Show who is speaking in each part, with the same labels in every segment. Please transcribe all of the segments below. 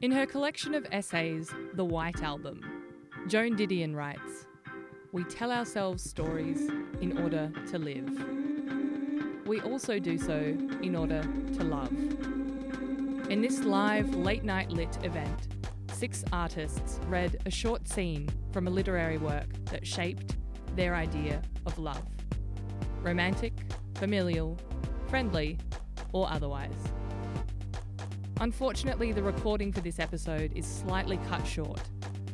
Speaker 1: In her collection of essays, The White Album, Joan Didion writes We tell ourselves stories in order to live. We also do so in order to love. In this live late night lit event, six artists read a short scene from a literary work that shaped their idea of love romantic, familial, friendly, or otherwise. Unfortunately, the recording for this episode is slightly cut short,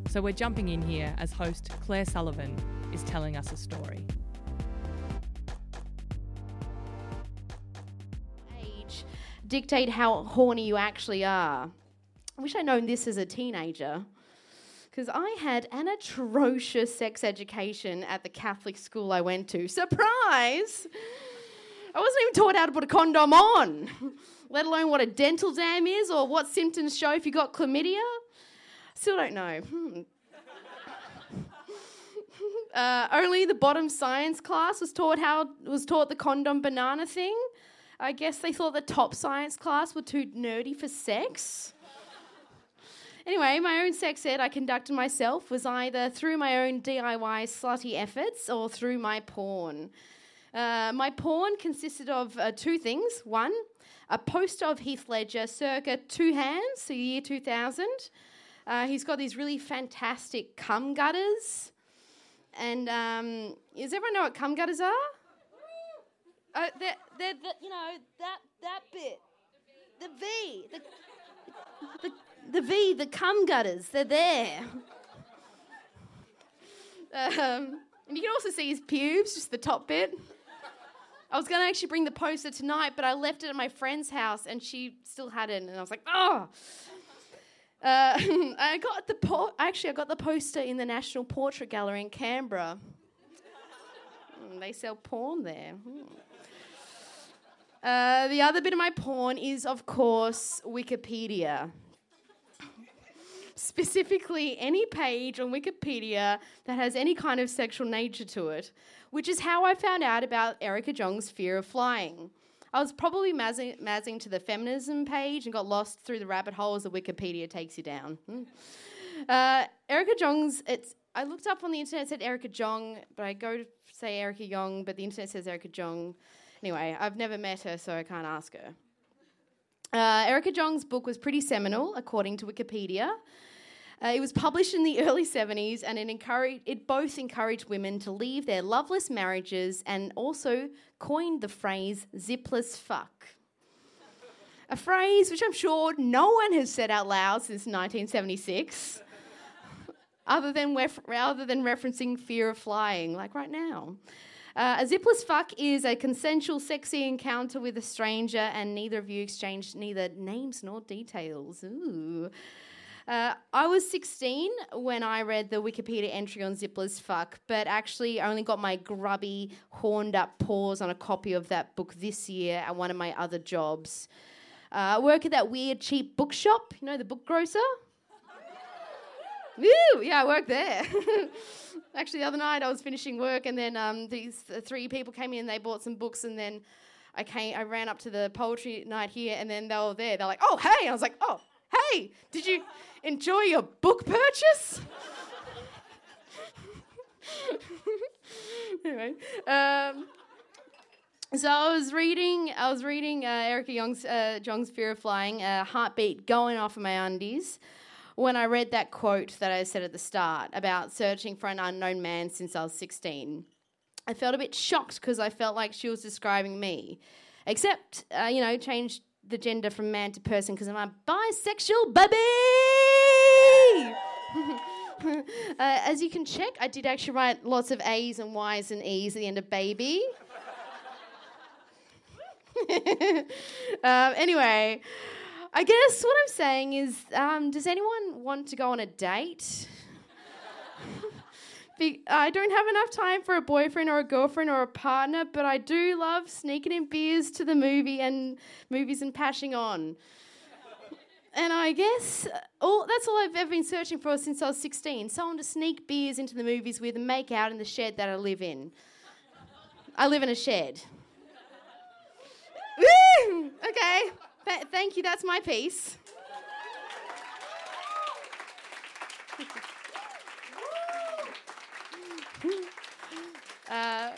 Speaker 1: so we're jumping in here as host Claire Sullivan is telling us a story.
Speaker 2: age dictate how horny you actually are. I wish I'd known this as a teenager. Because I had an atrocious sex education at the Catholic school I went to. Surprise! I wasn't even taught how to put a condom on, let alone what a dental dam is or what symptoms show if you got chlamydia. Still don't know. Hmm. Uh, only the bottom science class was taught how was taught the condom banana thing. I guess they thought the top science class were too nerdy for sex. Anyway, my own sex ed I conducted myself was either through my own DIY slutty efforts or through my porn. Uh, my porn consisted of uh, two things. One, a poster of Heath Ledger circa two hands, the year 2000. Uh, he's got these really fantastic cum gutters. And um, does everyone know what cum gutters are? Uh, they're, they're the, you know, that, that bit. The V. The, the, the V, the cum gutters, they're there. Um, and you can also see his pubes, just the top bit. I was going to actually bring the poster tonight, but I left it at my friend's house and she still had it. And I was like, oh. Uh, I got the po- actually I got the poster in the National Portrait Gallery in Canberra. Mm, they sell porn there. Hmm. Uh, the other bit of my porn is, of course, Wikipedia. Specifically, any page on Wikipedia that has any kind of sexual nature to it, which is how I found out about Erica Jong's fear of flying. I was probably mazzing, mazzing to the feminism page and got lost through the rabbit holes that Wikipedia takes you down. Hmm. Uh, Erica Jong's, it's, I looked up on the internet, said Erica Jong, but I go to say Erica Young, but the internet says Erica Jong. Anyway, I've never met her, so I can't ask her. Uh, Erica Jong's book was pretty seminal, according to Wikipedia. Uh, it was published in the early 70s and it, encouraged, it both encouraged women to leave their loveless marriages and also coined the phrase zipless fuck. A phrase which I'm sure no one has said out loud since 1976, other than, ref- other than referencing fear of flying, like right now. Uh, a zipless fuck is a consensual, sexy encounter with a stranger, and neither of you exchanged neither names nor details. Ooh. Uh, I was 16 when I read the Wikipedia entry on Zipless Fuck, but actually I only got my grubby, horned up paws on a copy of that book this year at one of my other jobs. Uh, I work at that weird, cheap bookshop, you know, the book grocer. Woo! Yeah, I work there. Actually, the other night I was finishing work, and then um, these uh, three people came in. They bought some books, and then I came. I ran up to the poetry night here, and then they were there. They're like, "Oh, hey!" I was like, "Oh, hey! Did you enjoy your book purchase?" anyway, um, so I was reading. I was reading uh, Erica Young's uh, Jong's Fear of Flying, uh, heartbeat going off in my undies when I read that quote that I said at the start about searching for an unknown man since I was 16. I felt a bit shocked because I felt like she was describing me. Except, uh, you know, changed the gender from man to person because I'm a bisexual baby! uh, as you can check, I did actually write lots of A's and Y's and E's at the end of baby. um, anyway, I guess what I'm saying is um, does anyone want to go on a date? Be- I don't have enough time for a boyfriend or a girlfriend or a partner, but I do love sneaking in beers to the movie and movies and pashing on. And I guess all, that's all I've ever been searching for since I was 16 someone to sneak beers into the movies with and make out in the shed that I live in. I live in a shed. Okay, Th- thank you, that's my piece. Uh,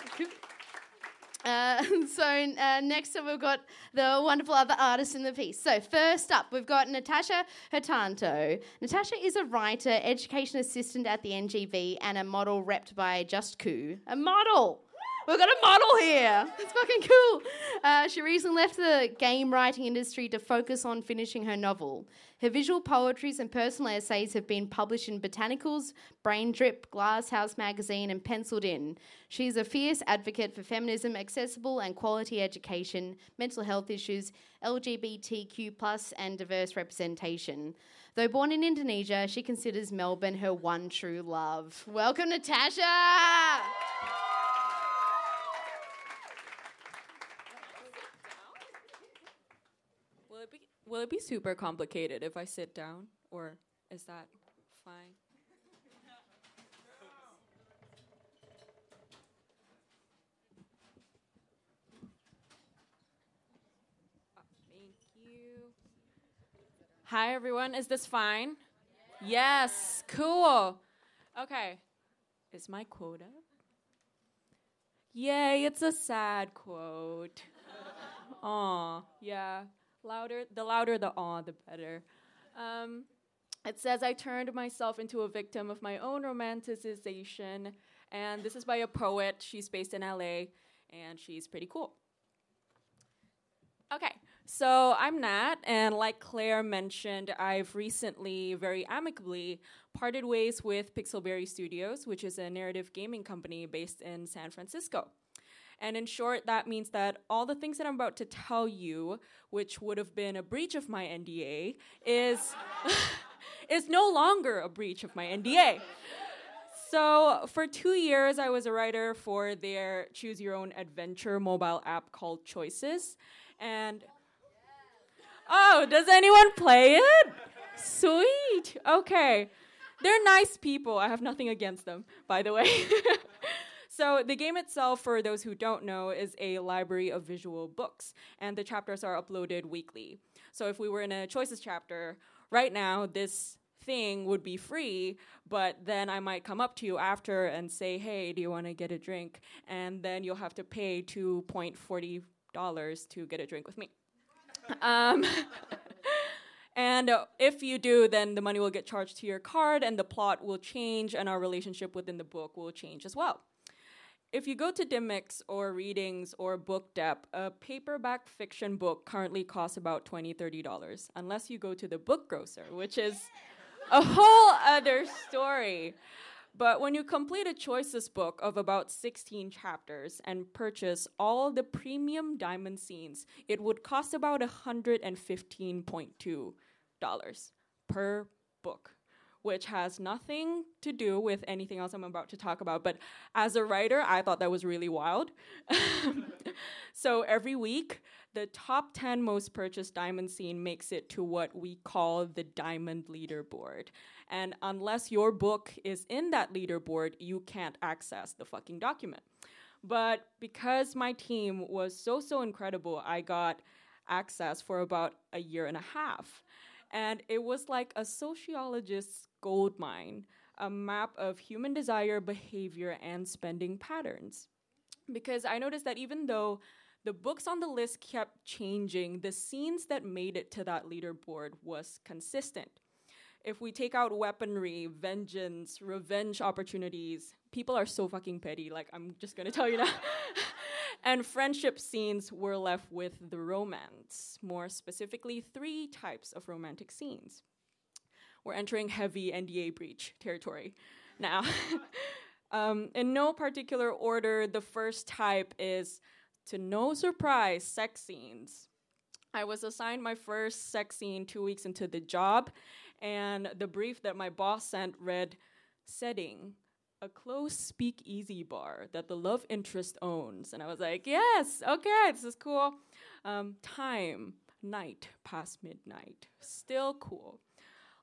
Speaker 2: uh, so uh, next up we've got the wonderful other artists in the piece. So first up we've got Natasha Hurtado. Natasha is a writer, education assistant at the NGV, and a model repped by Just Coup. A model. We've got a model here. It's fucking cool. Uh, she recently left the game writing industry to focus on finishing her novel. Her visual poetries and personal essays have been published in Botanicals, Brain Drip, Glass House magazine, and Penciled In. She's a fierce advocate for feminism, accessible and quality education, mental health issues, LGBTQ, and diverse representation. Though born in Indonesia, she considers Melbourne her one true love. Welcome, Natasha!
Speaker 3: Will it be super complicated if I sit down, or is that fine? Thank you. Hi, everyone. Is this fine? Yes, cool. Okay. Is my quote up? Yay, it's a sad quote. Aw, yeah louder, the louder the awe, the better. Um, it says, I turned myself into a victim of my own romanticization. And this is by a poet. She's based in LA, and she's pretty cool. Okay, so I'm Nat, and like Claire mentioned, I've recently, very amicably, parted ways with Pixelberry Studios, which is a narrative gaming company based in San Francisco. And in short, that means that all the things that I'm about to tell you, which would have been a breach of my NDA, is, is no longer a breach of my NDA. So, for two years, I was a writer for their choose your own adventure mobile app called Choices. And oh, does anyone play it? Sweet. Okay. They're nice people. I have nothing against them, by the way. So, the game itself, for those who don't know, is a library of visual books, and the chapters are uploaded weekly. So, if we were in a choices chapter, right now, this thing would be free, but then I might come up to you after and say, hey, do you want to get a drink? And then you'll have to pay $2.40 to get a drink with me. um, and uh, if you do, then the money will get charged to your card, and the plot will change, and our relationship within the book will change as well. If you go to Dymocks or Readings or BookDep, a paperback fiction book currently costs about $20, $30, unless you go to the book grocer, which is a whole other story. But when you complete a choices book of about 16 chapters and purchase all the premium diamond scenes, it would cost about $115.2 per book which has nothing to do with anything else I'm about to talk about. But as a writer, I thought that was really wild. so every week, the top 10 most purchased diamond scene makes it to what we call the diamond leaderboard. And unless your book is in that leaderboard, you can't access the fucking document. But because my team was so, so incredible, I got access for about a year and a half. And it was like a sociologist's goldmine, a map of human desire, behavior, and spending patterns. Because I noticed that even though the books on the list kept changing, the scenes that made it to that leaderboard was consistent. If we take out weaponry, vengeance, revenge opportunities, people are so fucking petty, like I'm just gonna tell you now. and friendship scenes were left with the romance, more specifically, three types of romantic scenes we're entering heavy NDA breach territory now. um, in no particular order, the first type is to no surprise sex scenes. I was assigned my first sex scene two weeks into the job, and the brief that my boss sent read Setting a close speakeasy bar that the love interest owns. And I was like, yes, okay, this is cool. Um, time, night, past midnight. Still cool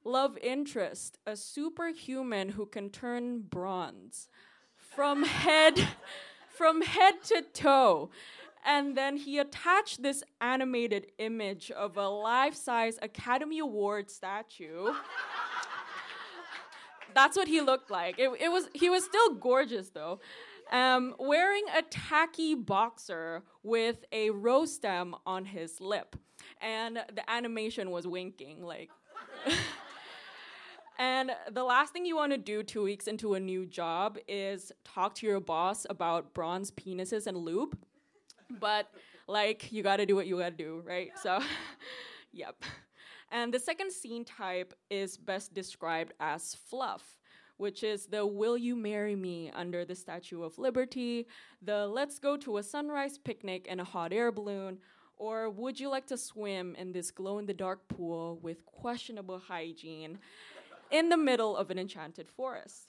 Speaker 3: love interest, a superhuman who can turn bronze from head from head to toe. And then he attached this animated image of a life-size Academy Award statue That's what he looked like. It, it was he was still gorgeous though. Um, wearing a tacky boxer with a rose stem on his lip, and the animation was winking like. and the last thing you want to do two weeks into a new job is talk to your boss about bronze penises and lube. But like, you got to do what you got to do, right? So, yep. And the second scene type is best described as fluff, which is the will you marry me under the Statue of Liberty, the let's go to a sunrise picnic in a hot air balloon, or would you like to swim in this glow in the dark pool with questionable hygiene in the middle of an enchanted forest?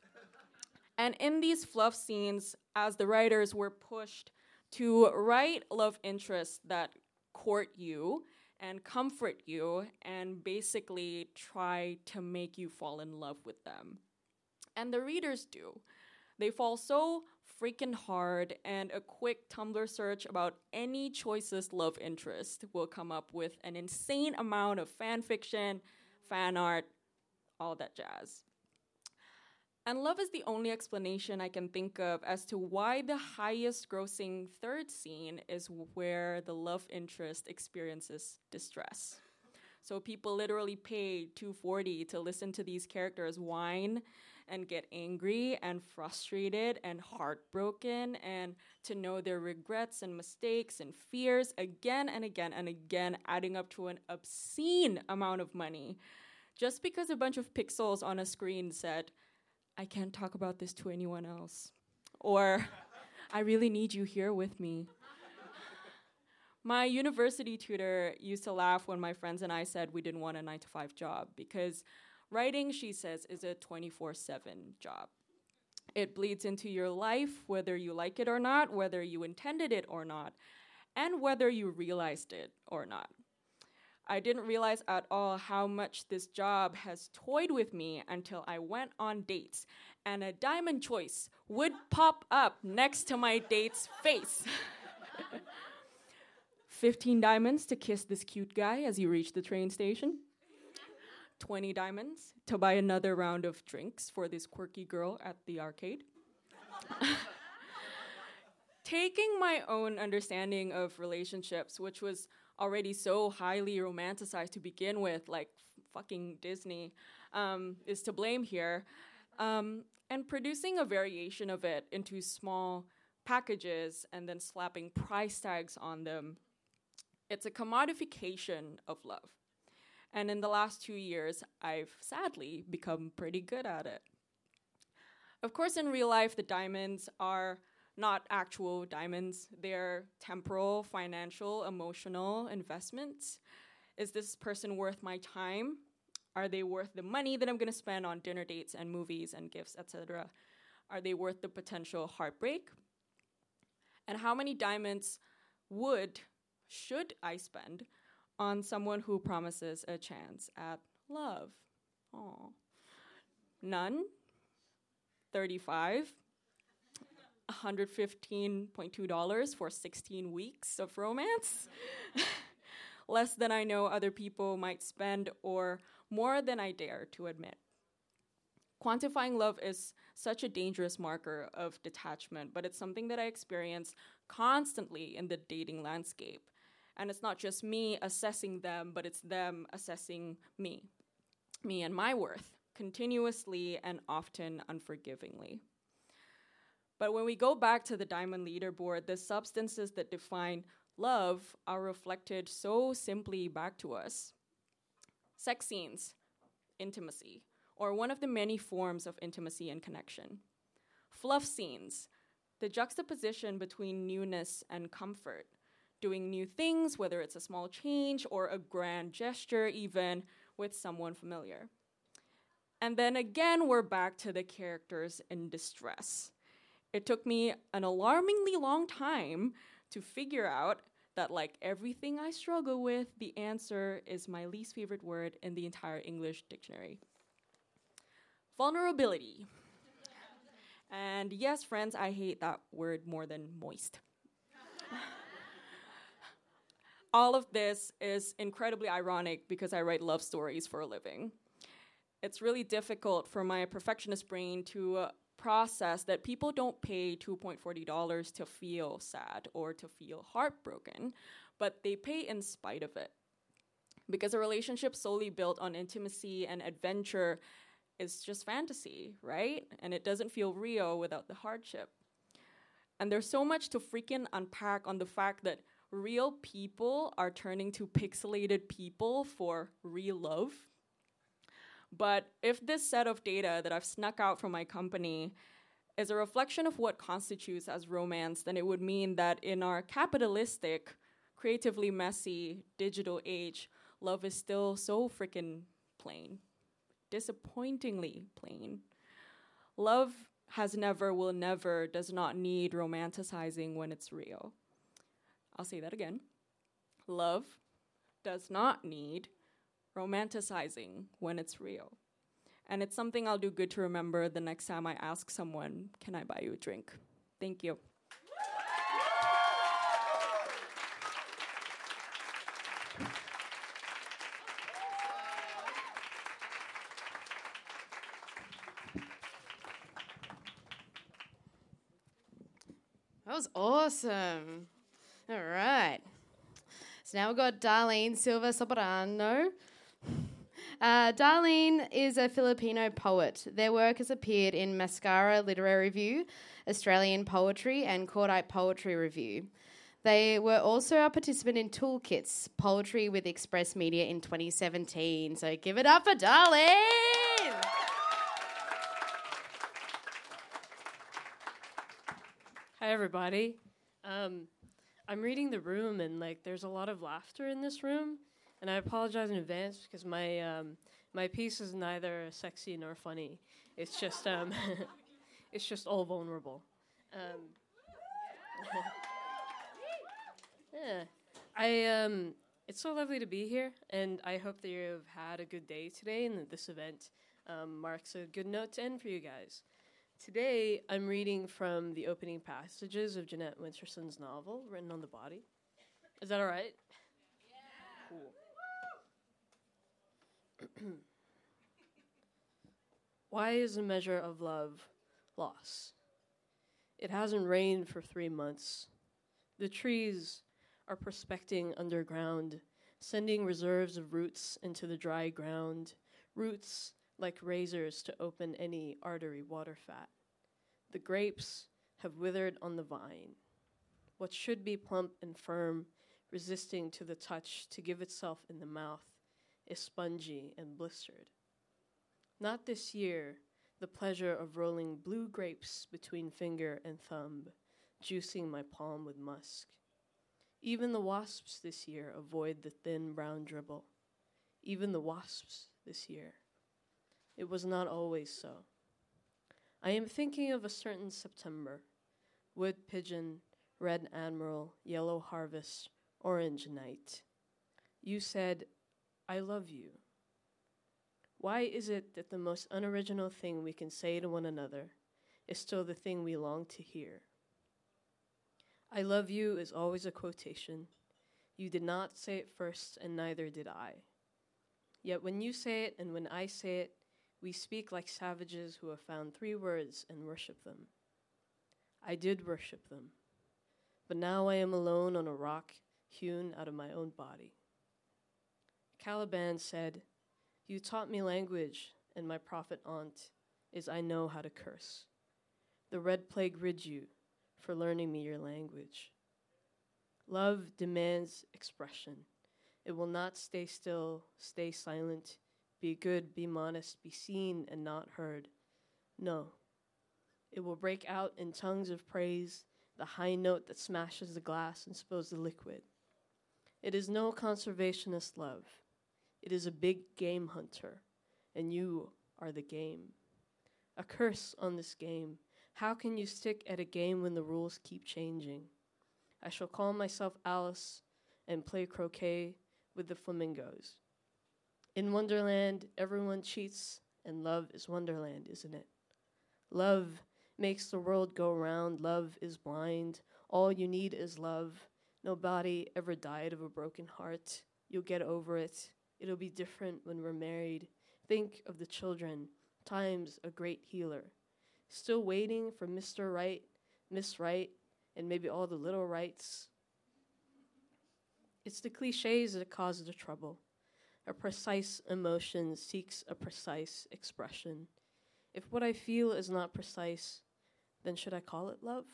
Speaker 3: And in these fluff scenes, as the writers were pushed to write love interests that court you and comfort you and basically try to make you fall in love with them. And the readers do. They fall so freaking hard, and a quick Tumblr search about any Choices love interest will come up with an insane amount of fan fiction, fan art, all that jazz. And love is the only explanation I can think of as to why the highest grossing third scene is where the love interest experiences distress. So people literally pay 240 to listen to these characters whine and get angry and frustrated and heartbroken and to know their regrets and mistakes and fears again and again and again adding up to an obscene amount of money just because a bunch of pixels on a screen said I can't talk about this to anyone else. Or, I really need you here with me. my university tutor used to laugh when my friends and I said we didn't want a nine to five job because writing, she says, is a 24 7 job. It bleeds into your life, whether you like it or not, whether you intended it or not, and whether you realized it or not. I didn't realize at all how much this job has toyed with me until I went on dates and a diamond choice would pop up next to my date's face. 15 diamonds to kiss this cute guy as you reach the train station. 20 diamonds to buy another round of drinks for this quirky girl at the arcade. Taking my own understanding of relationships, which was already so highly romanticized to begin with, like fucking Disney, um, is to blame here. Um, and producing a variation of it into small packages and then slapping price tags on them, it's a commodification of love. And in the last two years, I've sadly become pretty good at it. Of course, in real life, the diamonds are not actual diamonds. They're temporal, financial, emotional investments. Is this person worth my time? Are they worth the money that I'm going to spend on dinner dates and movies and gifts, etc.? Are they worth the potential heartbreak? And how many diamonds would, should I spend on someone who promises a chance at love? Oh, none? 35? $115.2 for 16 weeks of romance. Less than I know other people might spend, or more than I dare to admit. Quantifying love is such a dangerous marker of detachment, but it's something that I experience constantly in the dating landscape. And it's not just me assessing them, but it's them assessing me, me and my worth, continuously and often unforgivingly. But when we go back to the diamond leaderboard, the substances that define love are reflected so simply back to us. Sex scenes, intimacy, or one of the many forms of intimacy and connection. Fluff scenes, the juxtaposition between newness and comfort, doing new things, whether it's a small change or a grand gesture, even with someone familiar. And then again, we're back to the characters in distress it took me an alarmingly long time to figure out that, like everything I struggle with, the answer is my least favorite word in the entire English dictionary vulnerability. and yes, friends, I hate that word more than moist. All of this is incredibly ironic because I write love stories for a living. it's really difficult for my perfectionist brain to uh, process that people don't pay $2.40 to feel sad or to feel heartbroken, but they pay in spite of it. Because a relationship solely built on intimacy and adventure is just fantasy, right? And it doesn't feel real without the hardship. And there's so much to freaking unpack on the fact that real people are turning to pixelated people for real love. But if this set of data that I've snuck out from my company is a reflection of what constitutes as romance, then it would mean that in our capitalistic, creatively messy digital age, love is still so freaking plain disappointingly plain. Love has never, will never, does not need romanticizing when it's real. I'll say that again. Love does not need romanticizing when it's real. And it's something I'll do good to remember the next time I ask someone, Can I buy you a drink? Thank you.
Speaker 2: That was awesome. All right. So now we've got Darlene Silva Soberano. Uh, Darlene is a Filipino poet. Their work has appeared in Mascara Literary Review, Australian Poetry, and Cordite Poetry Review. They were also a participant in Toolkits Poetry with Express Media in 2017. So give it up for Darlene!
Speaker 4: Hi, everybody. Um, I'm reading the room, and like, there's a lot of laughter in this room, and I apologize in advance because my um, my piece is neither sexy nor funny. It's just um, it's just all vulnerable. Um, yeah, I um, it's so lovely to be here, and I hope that you've had a good day today, and that this event um, marks a good note to end for you guys. Today, I'm reading from the opening passages of Jeanette Winterson's novel, Written on the Body. Is that all right? Yeah. Cool. Why is a measure of love loss? It hasn't rained for three months. The trees are prospecting underground, sending reserves of roots into the dry ground, roots like razors to open any artery water fat. The grapes have withered on the vine. What should be plump and firm, resisting to the touch to give itself in the mouth, is spongy and blistered. Not this year, the pleasure of rolling blue grapes between finger and thumb, juicing my palm with musk. Even the wasps this year avoid the thin brown dribble. Even the wasps this year. It was not always so. I am thinking of a certain September wood pigeon, red admiral, yellow harvest, orange night. You said, I love you. Why is it that the most unoriginal thing we can say to one another is still the thing we long to hear? I love you is always a quotation. You did not say it first, and neither did I. Yet when you say it and when I say it, we speak like savages who have found three words and worship them. I did worship them, but now I am alone on a rock hewn out of my own body. Caliban said, You taught me language, and my profit aunt is I know how to curse. The red plague rid you for learning me your language. Love demands expression. It will not stay still, stay silent, be good, be modest, be seen and not heard. No. It will break out in tongues of praise, the high note that smashes the glass and spills the liquid. It is no conservationist love. It is a big game hunter, and you are the game. A curse on this game. How can you stick at a game when the rules keep changing? I shall call myself Alice and play croquet with the flamingos. In Wonderland, everyone cheats, and love is Wonderland, isn't it? Love makes the world go round. Love is blind. All you need is love. Nobody ever died of a broken heart. You'll get over it. It'll be different when we're married. Think of the children, time's a great healer. Still waiting for Mr. Right, Miss Right, and maybe all the little rights. It's the cliches that cause the trouble. A precise emotion seeks a precise expression. If what I feel is not precise, then should I call it love?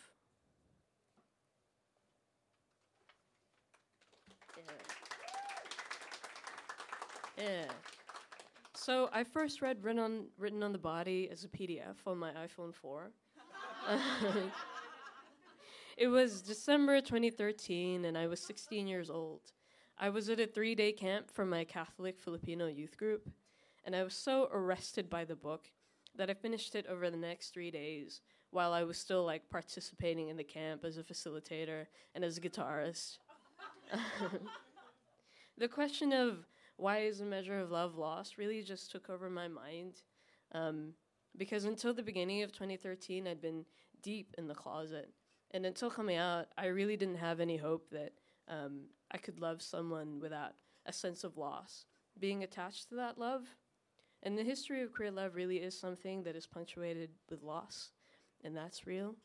Speaker 4: Yeah. So I first read written on, written on the Body as a PDF on my iPhone 4. it was December 2013, and I was 16 years old. I was at a three day camp for my Catholic Filipino youth group, and I was so arrested by the book that I finished it over the next three days while I was still like participating in the camp as a facilitator and as a guitarist. the question of why is a measure of love lost really just took over my mind. Um, because until the beginning of 2013, I'd been deep in the closet. And until coming out, I really didn't have any hope that um, I could love someone without a sense of loss, being attached to that love. And the history of queer love really is something that is punctuated with loss, and that's real.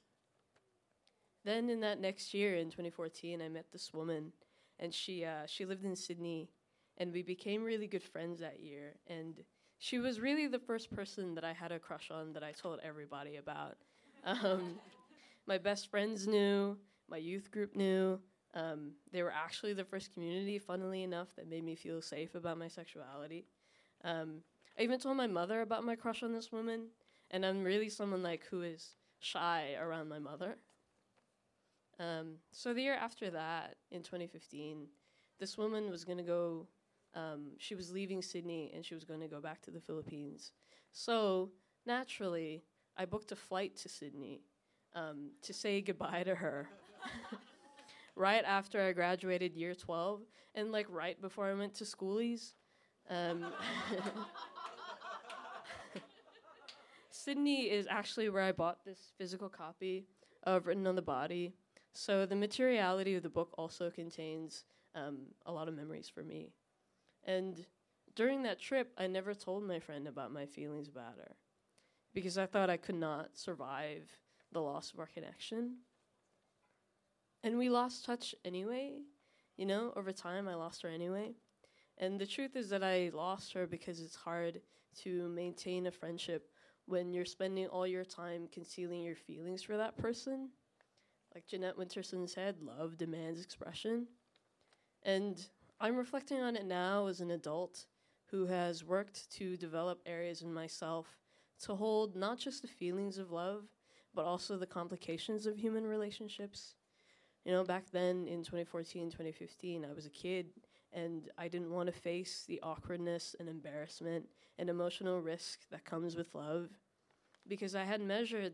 Speaker 4: Then in that next year, in 2014, I met this woman, and she uh, she lived in Sydney, and we became really good friends that year. And she was really the first person that I had a crush on that I told everybody about. Um, my best friends knew, my youth group knew. Um, they were actually the first community, funnily enough, that made me feel safe about my sexuality. Um, I even told my mother about my crush on this woman, and I'm really someone like who is shy around my mother. Um, so the year after that, in 2015, this woman was to go. Um, she was leaving Sydney and she was going to go back to the Philippines. So naturally, I booked a flight to Sydney um, to say goodbye to her. right after I graduated year 12, and like right before I went to schoolies. Um, Sydney is actually where I bought this physical copy of Written on the Body. So the materiality of the book also contains um, a lot of memories for me. And during that trip, I never told my friend about my feelings about her because I thought I could not survive the loss of our connection. And we lost touch anyway. You know, over time, I lost her anyway. And the truth is that I lost her because it's hard to maintain a friendship when you're spending all your time concealing your feelings for that person. Like Jeanette Winterson said, love demands expression. And I'm reflecting on it now as an adult who has worked to develop areas in myself to hold not just the feelings of love, but also the complications of human relationships. You know, back then in 2014, 2015, I was a kid and I didn't want to face the awkwardness and embarrassment and emotional risk that comes with love because I had measured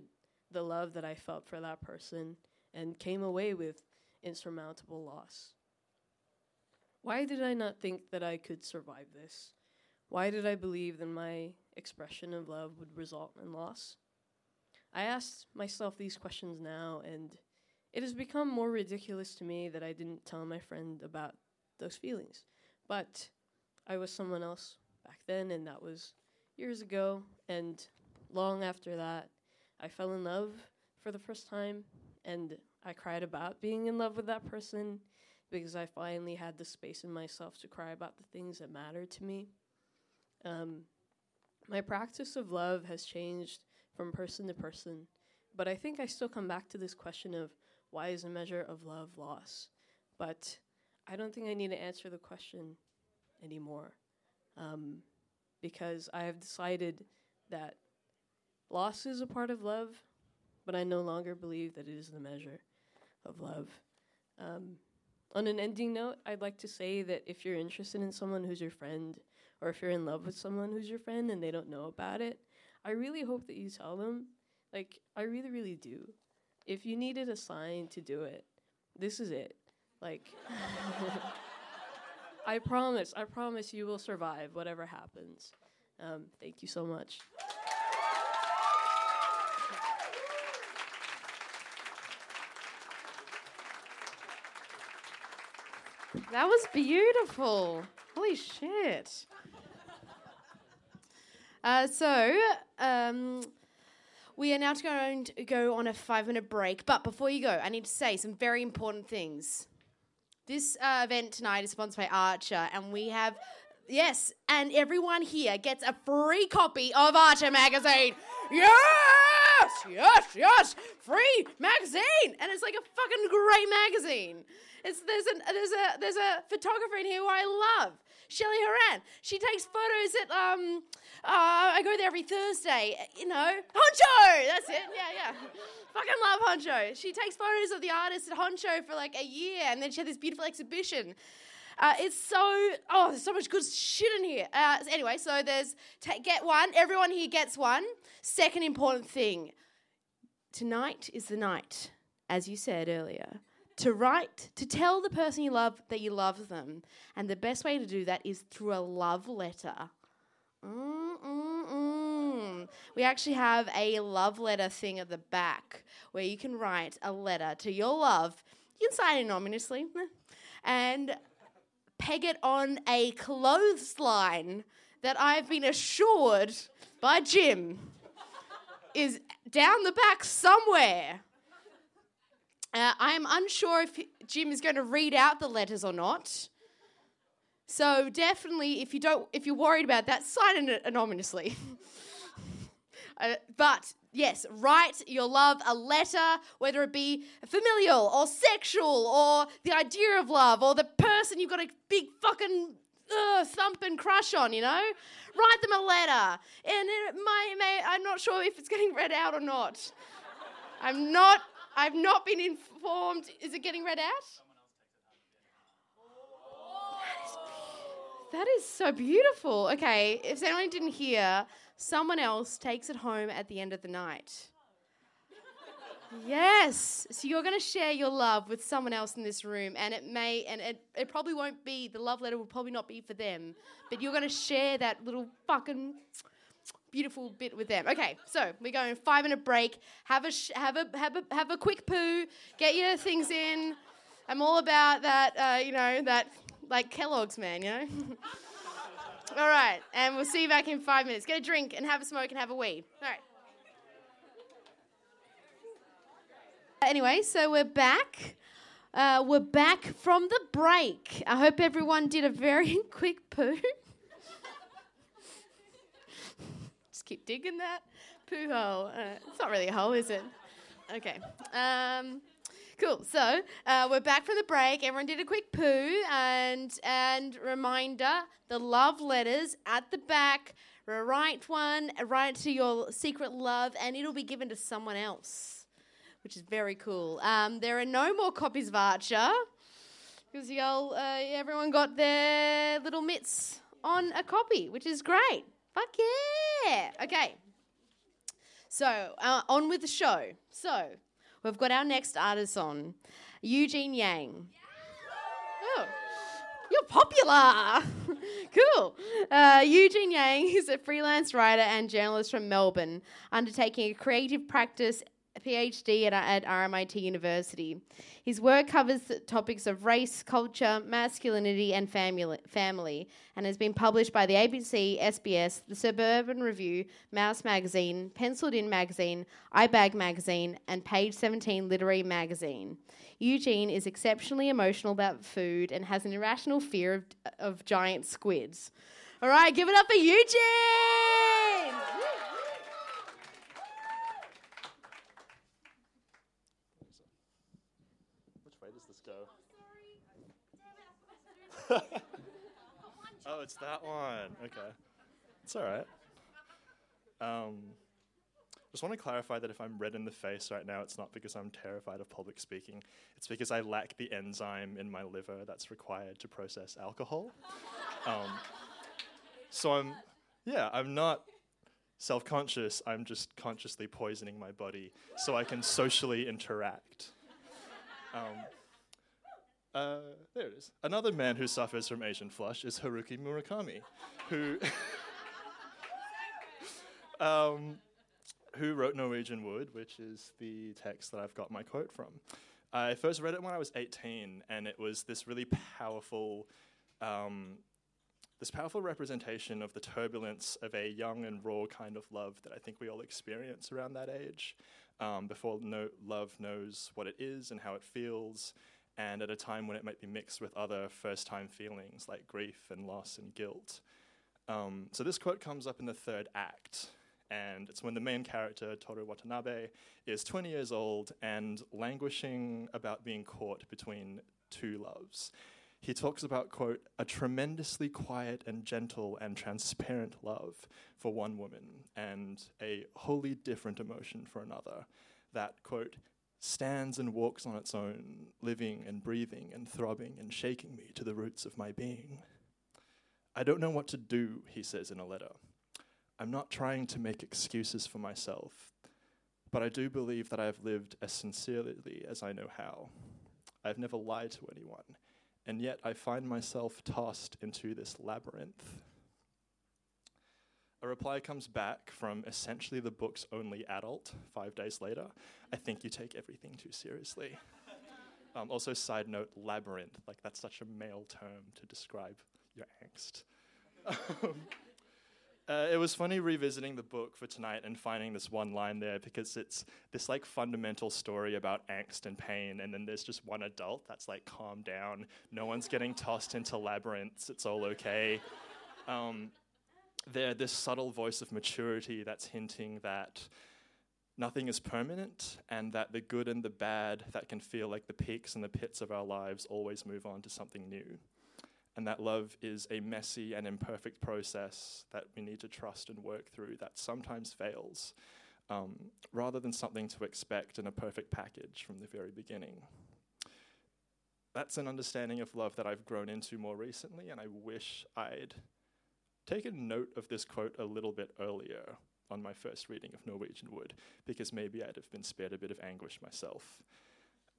Speaker 4: the love that I felt for that person and came away with insurmountable loss. Why did I not think that I could survive this? Why did I believe that my expression of love would result in loss? I ask myself these questions now, and it has become more ridiculous to me that I didn't tell my friend about those feelings. But I was someone else back then, and that was years ago. And long after that, I fell in love for the first time, and I cried about being in love with that person because I finally had the space in myself to cry about the things that matter to me. Um, my practice of love has changed from person to person, but I think I still come back to this question of why is a measure of love loss? But I don't think I need to answer the question anymore um, because I have decided that loss is a part of love, but I no longer believe that it is the measure of love. Um, on an ending note, I'd like to say that if you're interested in someone who's your friend, or if you're in love with someone who's your friend and they don't know about it, I really hope that you tell them. Like, I really, really do. If you needed a sign to do it, this is it. Like, I promise, I promise you will survive whatever happens. Um, thank you so much.
Speaker 2: That was beautiful. Holy shit. Uh, so, um, we are now going to go on a five minute break. But before you go, I need to say some very important things. This uh, event tonight is sponsored by Archer, and we have, yes, and everyone here gets a free copy of Archer magazine. Yes, yes, yes, free magazine, and it's like a fucking great magazine. It's there's a there's a there's a photographer in here who I love, Shelley Horan. She takes photos at um. Uh, I go there every Thursday. You know, Honcho. That's it. Yeah, yeah. Fucking love Honcho. She takes photos of the artists at Honcho for like a year, and then she had this beautiful exhibition. Uh, it's so oh, there's so much good shit in here. Uh, anyway, so there's ta get one. Everyone here gets one. Second important thing. Tonight is the night, as you said earlier, to write to tell the person you love that you love them, and the best way to do that is through a love letter. Mm-mm-mm. We actually have a love letter thing at the back where you can write a letter to your love. You can sign anonymously and peg it on a clothesline that I've been assured by Jim is down the back somewhere. Uh, I am unsure if Jim is going to read out the letters or not. So definitely, if you don't, if you're worried about that, sign it anonymously. uh, but yes, write your love a letter, whether it be familial or sexual or the idea of love or the person you've got a big fucking uh, thumping crush on, you know? Write them a letter. And it may, may, I'm not sure if it's getting read out or not. I'm not, I've not been informed. Is it getting read out? That is so beautiful. Okay, if anyone didn't hear, someone else takes it home at the end of the night. Yes. So you're going to share your love with someone else in this room, and it may, and it, it probably won't be, the love letter will probably not be for them, but you're going to share that little fucking beautiful bit with them. Okay, so we're going five minute break. Have a, sh- have a, have a, have a quick poo. Get your things in. I'm all about that, uh, you know, that like Kellogg's, man, you know? All right, and we'll see you back in five minutes. Get a drink and have a smoke and have a wee. All right. Anyway, so we're back. Uh, we're back from the break. I hope everyone did a very quick poo. Just keep digging that poo hole. Uh, it's not really a hole, is it? Okay. Um, Cool. So uh, we're back from the break. Everyone did a quick poo, and and reminder: the love letters at the back. Write one, write to your secret love, and it'll be given to someone else, which is very cool. Um, there are no more copies of Archer because y'all, uh, everyone got their little mitts on a copy, which is great. Fuck yeah! Okay. So uh, on with the show. So We've got our next artist on, Eugene Yang. Oh, you're popular. cool. Uh, Eugene Yang is a freelance writer and journalist from Melbourne, undertaking a creative practice PhD at, at RMIT University. His work covers topics of race, culture, masculinity, and family, family, and has been published by the ABC, SBS, the Suburban Review, Mouse Magazine, Penciled In Magazine, iBag Magazine, and Page 17 Literary Magazine. Eugene is exceptionally emotional about food and has an irrational fear of, of giant squids. All right, give it up for Eugene!
Speaker 5: oh, it's that one. Okay. It's all right. Um, just want to clarify that if I'm red in the face right now, it's not because I'm terrified of public speaking. It's because I lack the enzyme in my liver that's required to process alcohol. um, so I'm, yeah, I'm not self conscious, I'm just consciously poisoning my body so I can socially interact. Um, uh, there it is. Another man who suffers from Asian flush is Haruki Murakami, who um, who wrote Norwegian Wood, which is the text that I've got my quote from. I first read it when I was 18, and it was this really powerful. Um, this powerful representation of the turbulence of a young and raw kind of love that I think we all experience around that age, um, before no love knows what it is and how it feels, and at a time when it might be mixed with other first time feelings like grief and loss and guilt. Um, so this quote comes up in the third act, and it's when the main character, Toru Watanabe, is 20 years old and languishing about being caught between two loves. He talks about, quote, a tremendously quiet and gentle and transparent love for one woman and a wholly different emotion for another that, quote, stands and walks on its own, living and breathing and throbbing and shaking me to the roots of my being. I don't know what to do, he says in a letter. I'm not trying to make excuses for myself, but I do believe that I have lived as sincerely as I know how. I've never lied to anyone, and yet I find myself tossed into this labyrinth. A reply comes back from essentially the book's only adult five days later. I think you take everything too seriously. um, also, side note, labyrinth, like that's such a male term to describe your angst. Um, uh, it was funny revisiting the book for tonight and finding this one line there because it's this like fundamental story about angst and pain, and then there's just one adult that's like, calm down, no one's getting tossed into labyrinths, it's all okay. Um, there, this subtle voice of maturity that's hinting that nothing is permanent and that the good and the bad that can feel like the peaks and the pits of our lives always move on to something new and that love is a messy and imperfect process that we need to trust and work through that sometimes fails, um, rather than something to expect in a perfect package from the very beginning. That's an understanding of love that I've grown into more recently, and I wish I'd taken note of this quote a little bit earlier on my first reading of Norwegian Wood, because maybe I'd have been spared a bit of anguish myself.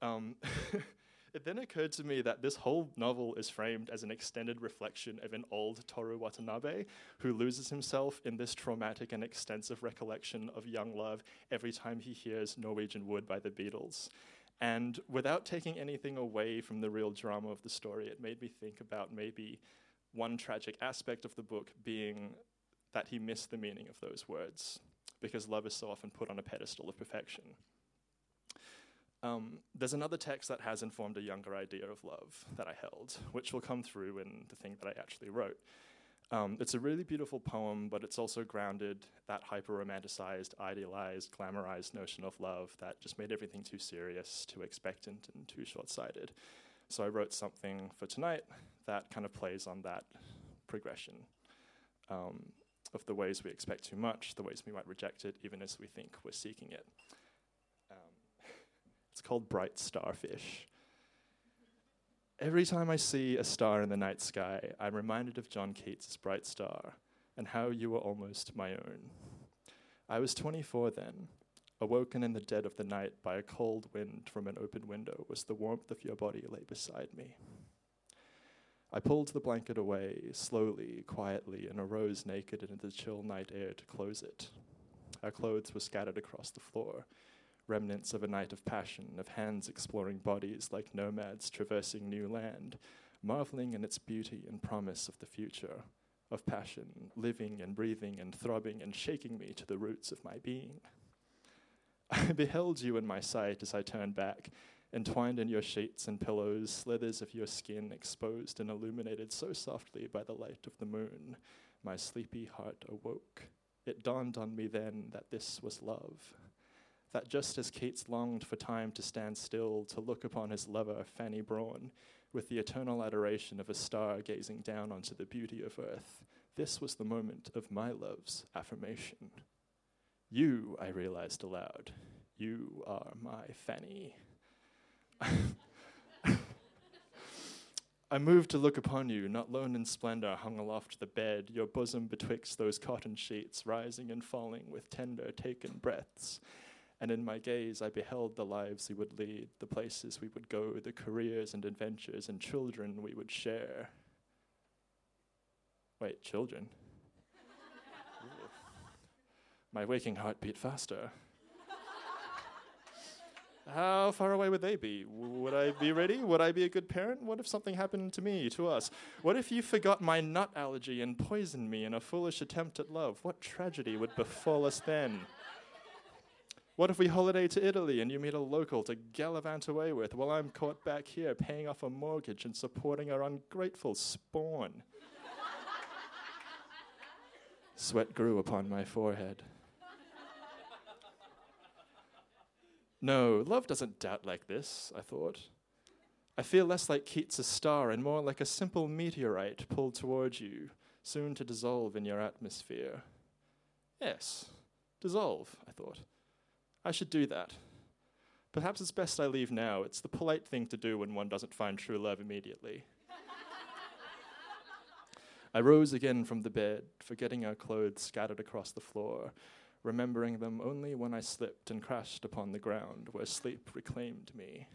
Speaker 5: Um, It then occurred to me that this whole novel is framed as an extended reflection of an old Toru Watanabe who loses himself in this traumatic and extensive recollection of young love every time he hears Norwegian Wood by the Beatles. And without taking anything away from the real drama of the story, it made me think about maybe one tragic aspect of the book being that he missed the meaning of those words, because love is so often put on a pedestal of perfection. Um, there's another text that has informed a younger idea of love that I held, which will come through in the thing that I actually wrote. Um, it's a really beautiful poem, but it's also grounded that hyper romanticized, idealized, glamorized notion of love that just made everything too serious, too expectant, and too short sighted. So I wrote something for tonight that kind of plays on that progression um, of the ways we expect too much, the ways we might reject it, even as we think we're seeking it. It's called Bright Starfish. Every time I see a star in the night sky, I'm reminded of John Keats' Bright Star and how you were almost my own. I was 24 then. Awoken in the dead of the night by a cold wind from an open window was the warmth of your body lay beside me. I pulled the blanket away, slowly, quietly, and arose naked into the chill night air to close it. Our clothes were scattered across the floor, remnants of a night of passion, of hands exploring bodies like nomads traversing new land, marveling in its beauty and promise of the future, of passion, living and breathing and throbbing and shaking me to the roots of my being. I beheld you in my sight as I turned back, entwined in your sheets and pillows, slithers of your skin exposed and illuminated so softly by the light of the moon. My sleepy heart awoke. It dawned on me then that this was love that just as Keats longed for time to stand still to look upon his lover, Fanny Brawne, with the eternal adoration of a star gazing down onto the beauty of earth, this was the moment of my love's affirmation. You, I realized aloud, you are my Fanny. I moved to look upon you, not lone in splendor, hung aloft the bed, your bosom betwixt those cotton sheets, rising and falling with tender, taken breaths and in my gaze, I beheld the lives we would lead, the places we would go, the careers and adventures and children we would share. Wait, children? my waking heart beat faster. How far away would they be? Would I be ready? Would I be a good parent? What if something happened to me, to us? What if you forgot my nut allergy and poisoned me in a foolish attempt at love? What tragedy would befall us then? What if we holiday to Italy and you meet a local to gallivant away with while I'm caught back here paying off a mortgage and supporting our ungrateful spawn? Sweat grew upon my forehead. No, love doesn't doubt like this, I thought. I feel less like Keats' star and more like a simple meteorite pulled towards you, soon to dissolve in your atmosphere. Yes, dissolve, I thought. I should do that. Perhaps it's best I leave now. It's the polite thing to do when one doesn't find true love immediately. I rose again from the bed, forgetting our clothes scattered across the floor, remembering them only when I slipped and crashed upon the ground where sleep reclaimed me.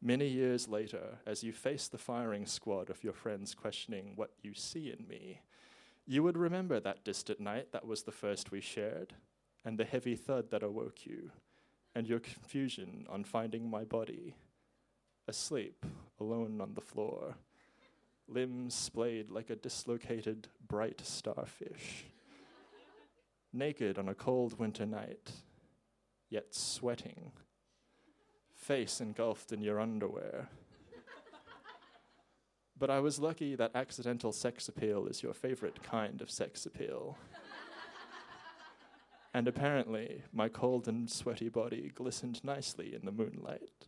Speaker 5: Many years later, as you face the firing squad of your friends questioning what you see in me, you would remember that distant night that was the first we shared, and the heavy thud that awoke you, and your confusion on finding my body, asleep, alone on the floor, limbs splayed like a dislocated, bright starfish naked on a cold winter night, yet sweating, face engulfed in your underwear. but I was lucky that accidental sex appeal is your favorite kind of sex appeal. and apparently, my cold and sweaty body glistened nicely in the moonlight.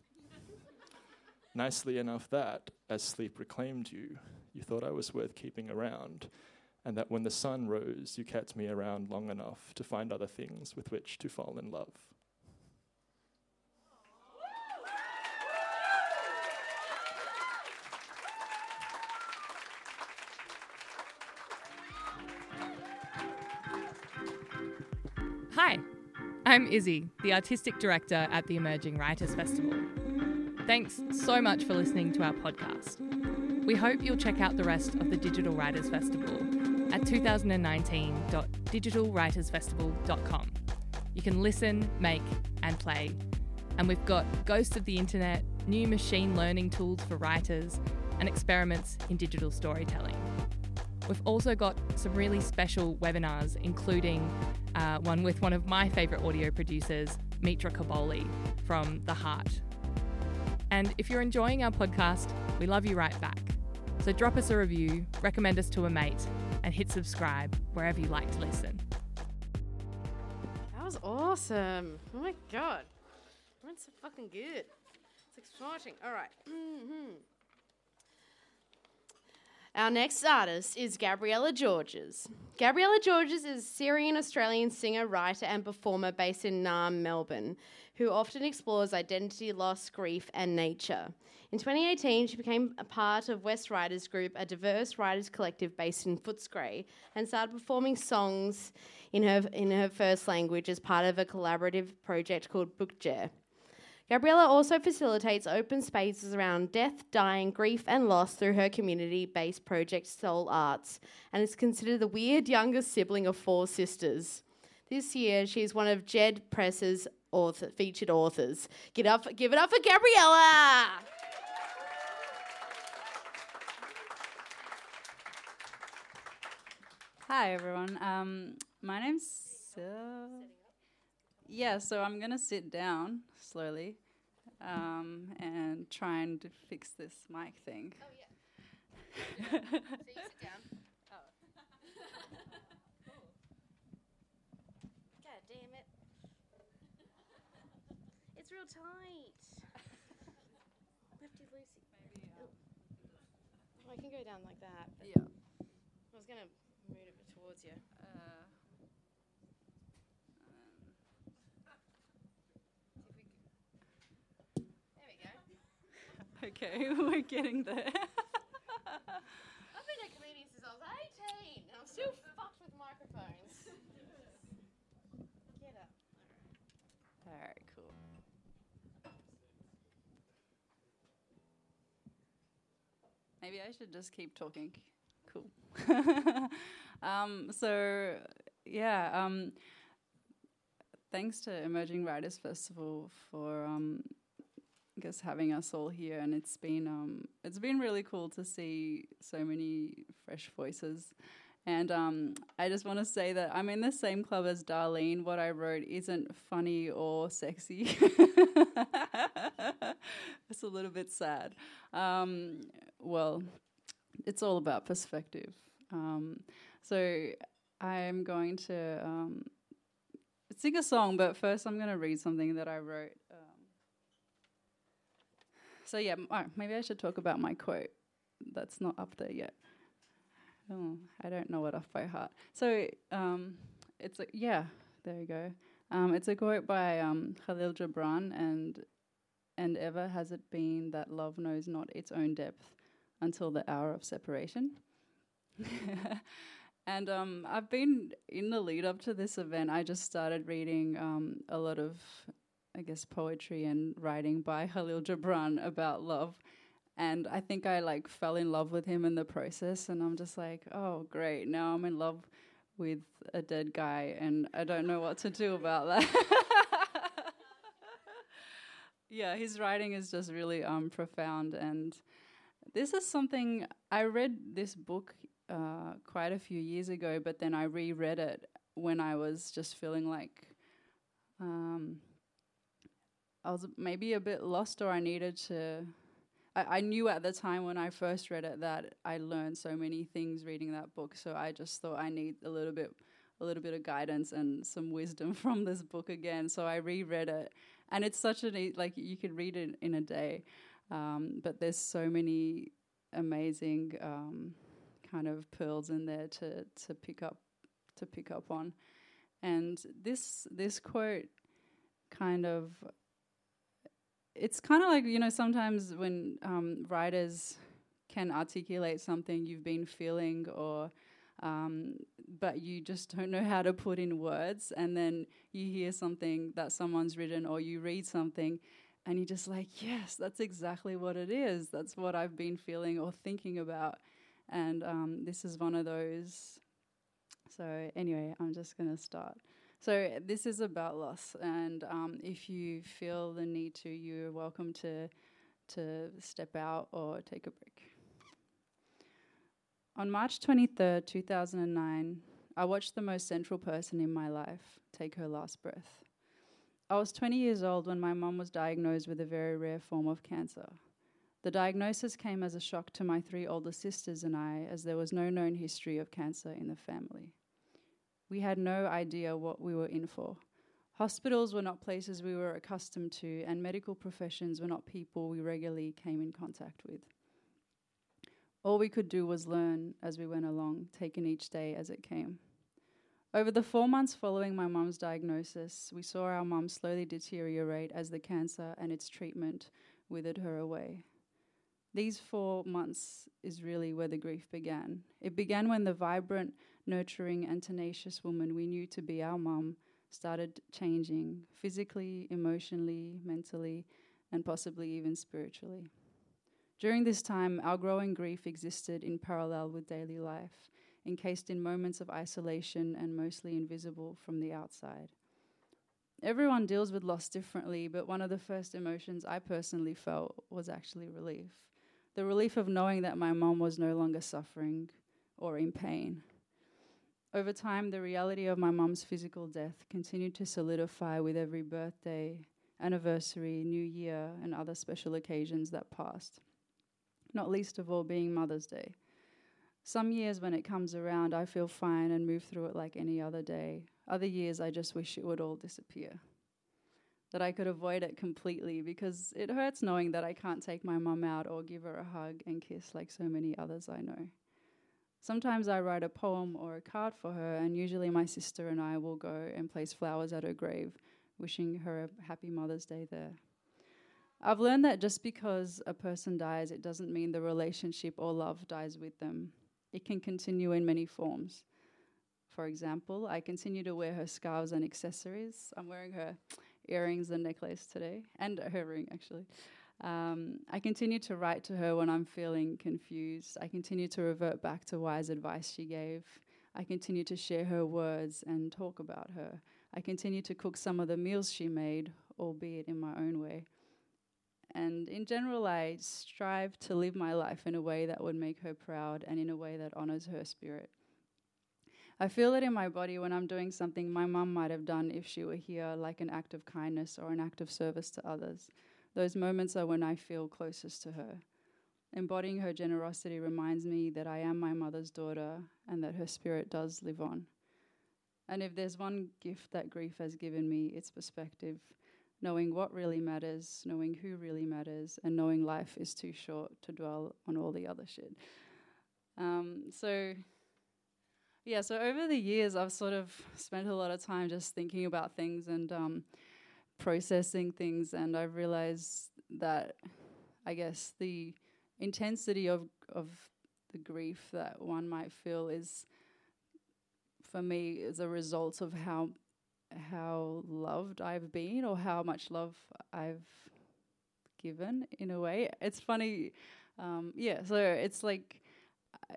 Speaker 5: nicely enough that, as sleep reclaimed you, you thought I was worth keeping around and that when the sun rose, you kept me around long enough to find other things with which to fall in love.
Speaker 1: Hi, I'm Izzy, the artistic director at the Emerging Writers Festival. Thanks so much for listening to our podcast. We hope you'll check out the rest of the Digital Writers Festival at 2019.digitalwritersfestival.com. You can listen, make, and play. And we've got Ghosts of the Internet, new machine learning tools for writers, and experiments in digital storytelling. We've also got some really special webinars, including uh, one with one of my favourite audio producers, Mitra Kaboli from The Heart. And if you're enjoying our podcast, we love you right back. So drop us a review, recommend us to a mate, and hit subscribe wherever you like to listen.
Speaker 2: That was awesome. Oh my god. That's so fucking good. It's exciting. All right. Mhm. Our next artist is Gabriella Georges. Gabriella Georges is a Syrian Australian singer, writer, and performer based in Naarm, Melbourne, who often explores identity loss, grief, and nature. In 2018, she became a part of West Writers Group, a diverse writers collective based in Footscray, and started performing songs in her, in her first language as part of a collaborative project called Bookjare. Gabriella also facilitates open spaces around death, dying, grief, and loss through her community based project Soul Arts and is considered the weird youngest sibling of four sisters. This year, she is one of Jed Press's author, featured authors. Get up, give it up for Gabriella!
Speaker 6: Hi everyone. Um, my name's Sil. Yeah, so I'm gonna sit down slowly, um, and try and fix this mic thing.
Speaker 2: Oh, yeah. so you sit down. Oh. God damn it. It's real tight. Lefty loosey. Maybe. Oh, I can go down like that. but
Speaker 6: Yeah.
Speaker 2: I was going to move it towards you.
Speaker 6: Uh,
Speaker 2: There we go.
Speaker 6: okay, we're getting there.
Speaker 2: I've been a comedian since I was 18, and I'm still fucked with microphones. Get up.
Speaker 6: All right, cool. Maybe I should just keep talking. Cool. um, so, yeah, um, thanks to Emerging Writers Festival for um, I guess having us all here, and it's been um, it's been really cool to see so many fresh voices. And um, I just want to say that I'm in the same club as Darlene. What I wrote isn't funny or sexy. it's a little bit sad. Um, well, it's all about perspective. Um, so I'm going to um, sing a song, but first I'm going to read something that I wrote. Um, so yeah, m- maybe I should talk about my quote. That's not up there yet. Oh, I don't know it off by heart. So um, it's yeah, there you go. Um, it's a quote by um, Khalil Gibran, and and ever has it been that love knows not its own depth until the hour of separation. and um, I've been in the lead up to this event. I just started reading um, a lot of, I guess, poetry and writing by Khalil Gibran about love and I think I like fell in love with him in the process and I'm just like, oh great, now I'm in love with a dead guy and I don't know what to do about that. yeah, his writing is just really um profound and this is something I read this book uh, quite a few years ago, but then I reread it when I was just feeling like um, I was maybe a bit lost or I needed to I, I knew at the time when I first read it that I learned so many things reading that book. So I just thought I need a little bit, a little bit of guidance and some wisdom from this book again. So I reread it, and it's such a neat, like you could read it in a day, um, but there's so many amazing um, kind of pearls in there to to pick up to pick up on, and this this quote kind of it's kind of like you know sometimes when um, writers can articulate something you've been feeling or um, but you just don't know how to put in words and then you hear something that someone's written or you read something and you're just like yes that's exactly what it is. That's what i've been feeling or thinking about and um, this is one of those so anyway i'm just going to start so this is about loss, and um, if you feel the need to, you're welcome to to step out or take a break. On March 23rd, 2009, I watched the most central person in my life take her last breath. I was 20 years old when my mum was diagnosed with a very rare form of cancer. The diagnosis came as a shock to my three older sisters and I, as there was no known history of cancer in the family. We had no idea what we were in for. Hospitals were not places we were accustomed to, and medical professions were not people we regularly came in contact with. All we could do was learn as we went along, taking each day as it came. Over the four months following my mum's diagnosis, we saw our mum slowly deteriorate as the cancer and its treatment withered her away. These four months is really where the grief began. It began when the vibrant, nurturing, and tenacious woman we knew to be our mum started changing physically, emotionally, mentally, and possibly even spiritually. During this time, our growing grief existed in parallel with daily life, encased in moments of isolation and mostly invisible from the outside. Everyone deals with loss differently, but one of the first emotions I personally felt was actually relief. The relief of knowing that my mom was no longer suffering or in pain. Over time, the reality of my mum's physical death continued to solidify with every birthday, anniversary, New Year, and other special occasions that passed, not least of all being Mother's Day. Some years, when it comes around, I feel fine and move through it like any other day. Other years, I just wish it would all disappear. That I could avoid it completely because it hurts knowing that I can't take my mum out or give her a hug and kiss like so many others I know. Sometimes I write a poem or a card for her, and usually my sister and I will go and place flowers at her grave, wishing her a happy Mother's Day there. I've learned that just because a person dies, it doesn't mean the relationship or love dies with them. It can continue in many forms. For example, I continue to wear her scarves and accessories. I'm wearing her earrings and necklace today, and her ring actually. Um, I continue to write to her when I'm feeling confused. I continue to revert back to wise advice she gave. I continue to share her words and talk about her. I continue to cook some of the meals she made, albeit in my own way. And in general, I strive to live my life in a way that would make her proud and in a way that honors her spirit. I feel it in my body when I'm doing something my mum might have done if she were here, like an act of kindness or an act of service to others. Those moments are when I feel closest to her. Embodying her generosity reminds me that I am my mother's daughter and that her spirit does live on. And if there's one gift that grief has given me, it's perspective. Knowing what really matters, knowing who really matters, and knowing life is too short to dwell on all the other shit. Um, so, yeah, so over the years, I've sort of spent a lot of time just thinking about things and um, processing things, and I've realized that I guess the intensity of of the grief that one might feel is for me is a result of how how loved I've been or how much love I've given in a way. It's funny, um, yeah. So it's like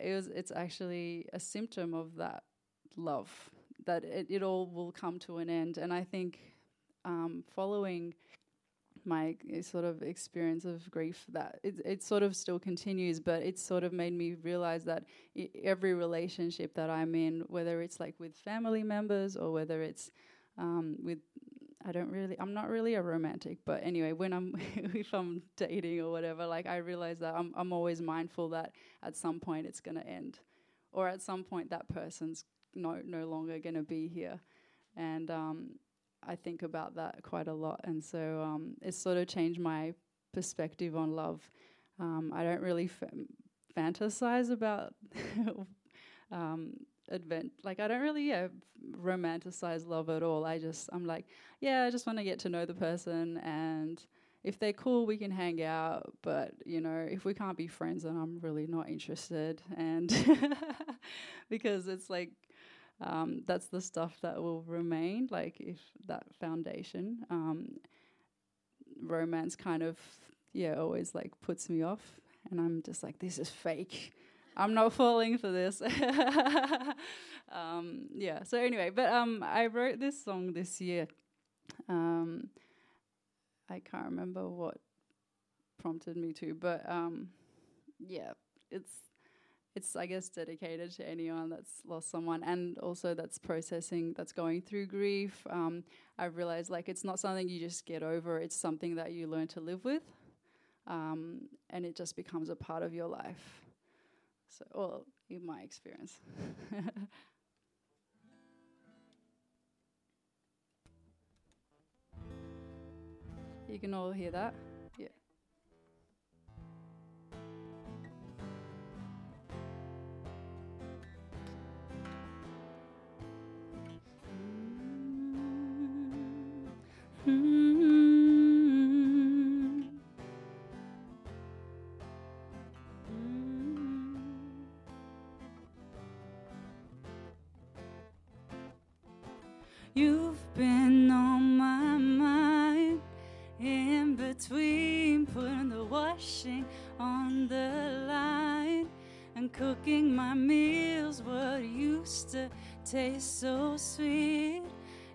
Speaker 6: it was. It's actually a symptom of that love that it, it all will come to an end. And I think um, following my sort of experience of grief that it, it sort of still continues but it sort of made me realize that I every relationship that i'm in whether it's like with family members or whether it's um, with i don't really i'm not really a romantic but anyway when i'm if i'm dating or whatever like i realize that i'm, I'm always mindful that at some point it's going to end or at some point that person's no no longer going to be here and um, I think about that quite a lot, and so um, it's sort of changed my perspective on love. Um, I don't really f- fantasize about um, advent. Like I don't really yeah romanticize love at all. I just I'm like yeah, I just want to get to know the person, and if they're cool, we can hang out. But you know, if we can't be friends, then I'm really not interested. And because it's like um, that's the stuff that will remain. Like if that foundation, um, romance kind of yeah always like puts me off, and I'm just like this is fake. I'm not falling for this. um, yeah. So anyway, but um, I wrote this song this year. Um, I can't remember what prompted me to, but um, yeah, it's it's I guess dedicated to anyone that's lost someone and also that's processing that's going through grief. Um, I've realized like it's not something you just get over; it's something that you learn to live with, um, and it just becomes a part of your life. So, well, in my experience. you can all hear that.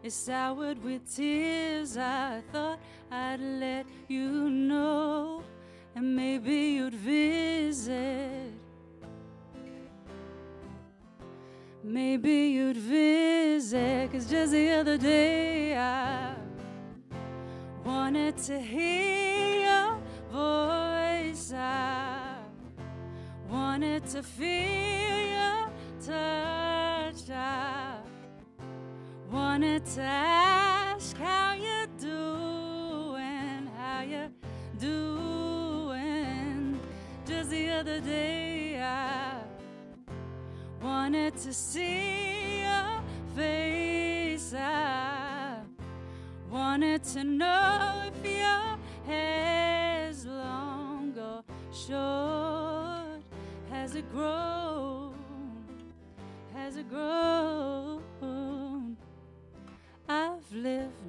Speaker 6: Is soured with tears. I thought I'd let you know, and maybe you'd visit. Maybe you'd visit, cause just the other day I wanted to hear your voice. I wanted to feel ask how you doing, how you doing. Just the other day I wanted to see your face. I wanted to know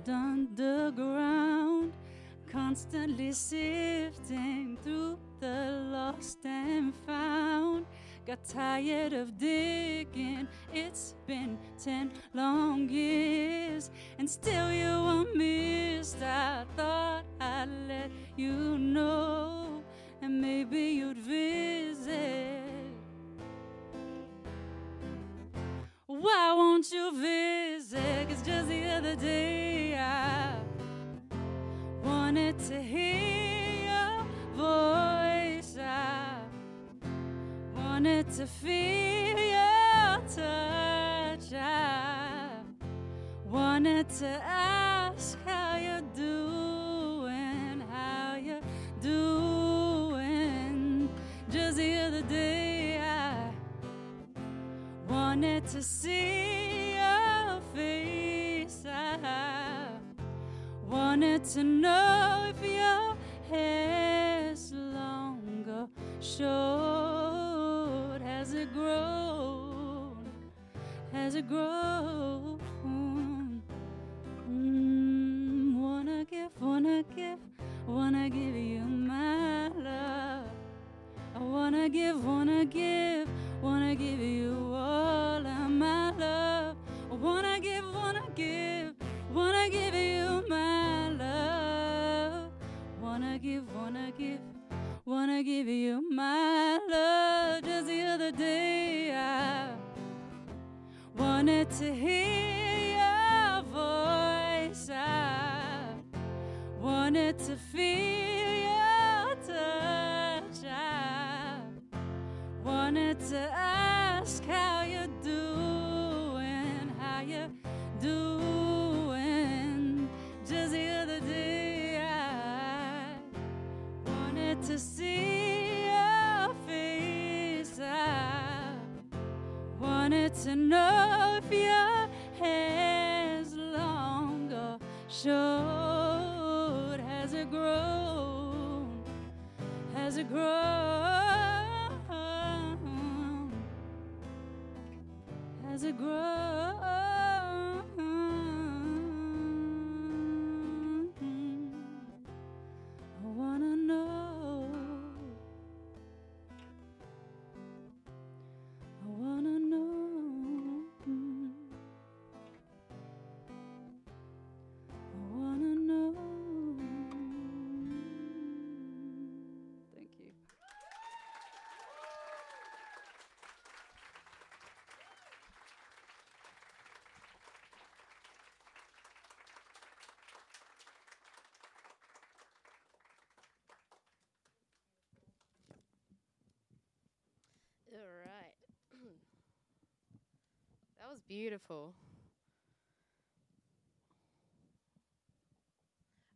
Speaker 6: underground, constantly sifting through the lost and found. Got tired of digging, it's
Speaker 7: been ten long years, and still you were missed. I thought I'd let you know, and maybe you'd visit. Why won't you visit? Cause just the other day wanted to hear your voice. I wanted to feel your touch. I wanted to ask how you're doing, how you're doing. Just the other day I wanted to see to know if your hair's long or short. Has it grown? Has it grown? Mm, wanna give, wanna give, wanna give you my love. I wanna give, wanna give, wanna give you give, wanna give you my love. Just the other day I wanted to hear your voice. I wanted to feel your touch. I wanted to wanted to know if your hair's long short. Has it grown? Has it grown? Has it grown?
Speaker 2: Was beautiful.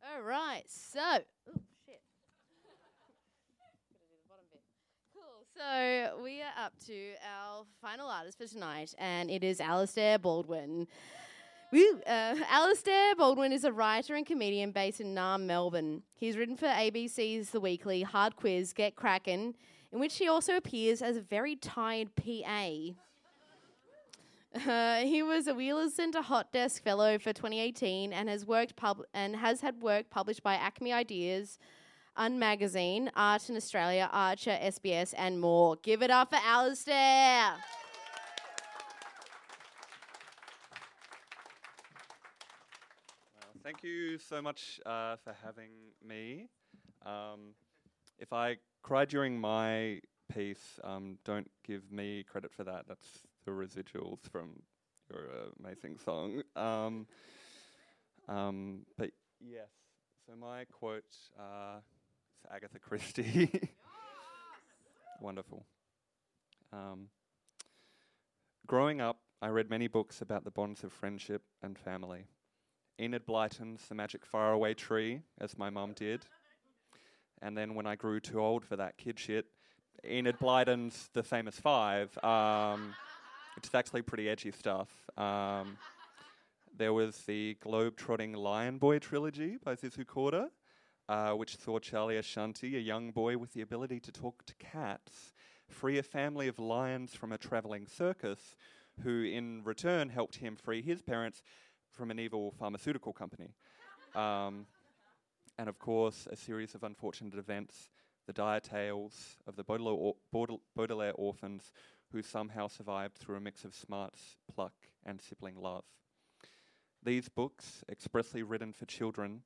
Speaker 2: All right, so. Oh. So we are up to our final artist for tonight, and it is Alistair Baldwin. Woo. Uh, Alistair Baldwin is a writer and comedian based in Naarm, Melbourne. He's written for ABC's The Weekly, Hard Quiz, Get Kraken, in which he also appears as a very tired PA. Uh, he was a Wheelers Centre Hot Desk Fellow for 2018 and has worked pub- and has had work published by Acme Ideas, Un Magazine, Art in Australia, Archer, SBS, and more. Give it up for Alistair.
Speaker 8: Well, thank you so much uh, for having me. Um, if I cry during my piece, um, don't give me credit for that. That's the residuals from your amazing song. Um, um, but yes, so my quote uh, is Agatha Christie. Wonderful. Um, growing up, I read many books about the bonds of friendship and family. Enid Blyton's The Magic Faraway Tree, as my mum did. And then when I grew too old for that kid shit, Enid Blyton's The Famous Five, um, is actually pretty edgy stuff. Um, there was the globe-trotting Lionboy trilogy by Zizou Corder, uh, which saw Charlie Ashanti, a young boy with the ability to talk to cats, free a family of lions from a travelling circus, who in return helped him free his parents from an evil pharmaceutical company. Um, and of course, a series of unfortunate events, the dire tales of the Baudelaire, or- Baudelaire orphans, who somehow survived through a mix of smarts, pluck, and sibling love. These books, expressly written for children,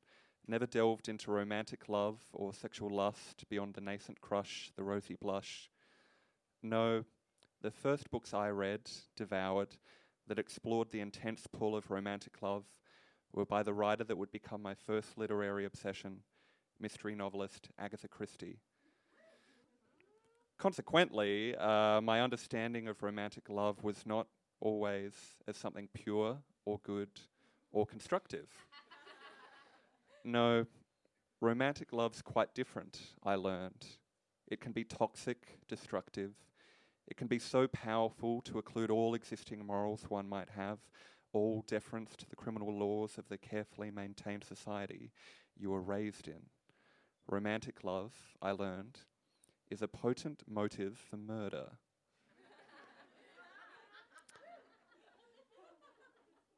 Speaker 8: never delved into romantic love or sexual lust beyond the nascent crush, the rosy blush. No, the first books I read, devoured, that explored the intense pull of romantic love were by the writer that would become my first literary obsession, mystery novelist Agatha Christie. Consequently, uh, my understanding of romantic love was not always as something pure or good or constructive. no, romantic love's quite different, I learned. It can be toxic, destructive. It can be so powerful to occlude all existing morals one might have, all deference to the criminal laws of the carefully maintained society you were raised in. Romantic love, I learned, is a potent motive for murder.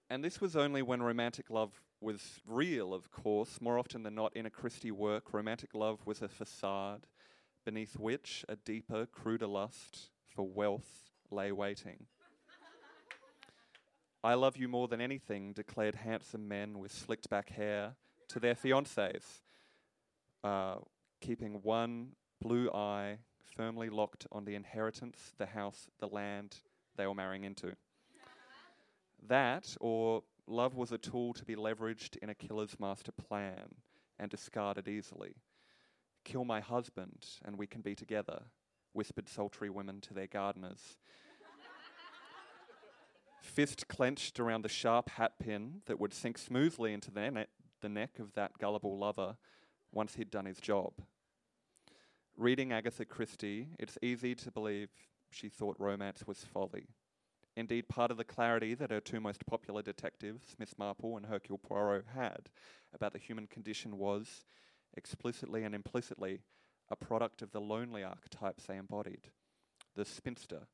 Speaker 8: and this was only when romantic love was real, of course. More often than not, in a Christie work, romantic love was a facade beneath which a deeper, cruder lust for wealth lay waiting. I love you more than anything, declared handsome men with slicked back hair to their fiancées, uh, keeping one blue eye firmly locked on the inheritance, the house, the land they were marrying into. that, or love was a tool to be leveraged in a killer's master plan and discarded easily. Kill my husband, and we can be together, whispered sultry women to their gardeners. Fist clenched around the sharp hat pin that would sink smoothly into the, ne- the neck of that gullible lover once he'd done his job. Reading Agatha Christie, it's easy to believe she thought romance was folly. Indeed, part of the clarity that her two most popular detectives, Miss Marple and Hercule Poirot, had about the human condition was, explicitly and implicitly, a product of the lonely archetypes they embodied. The spinster,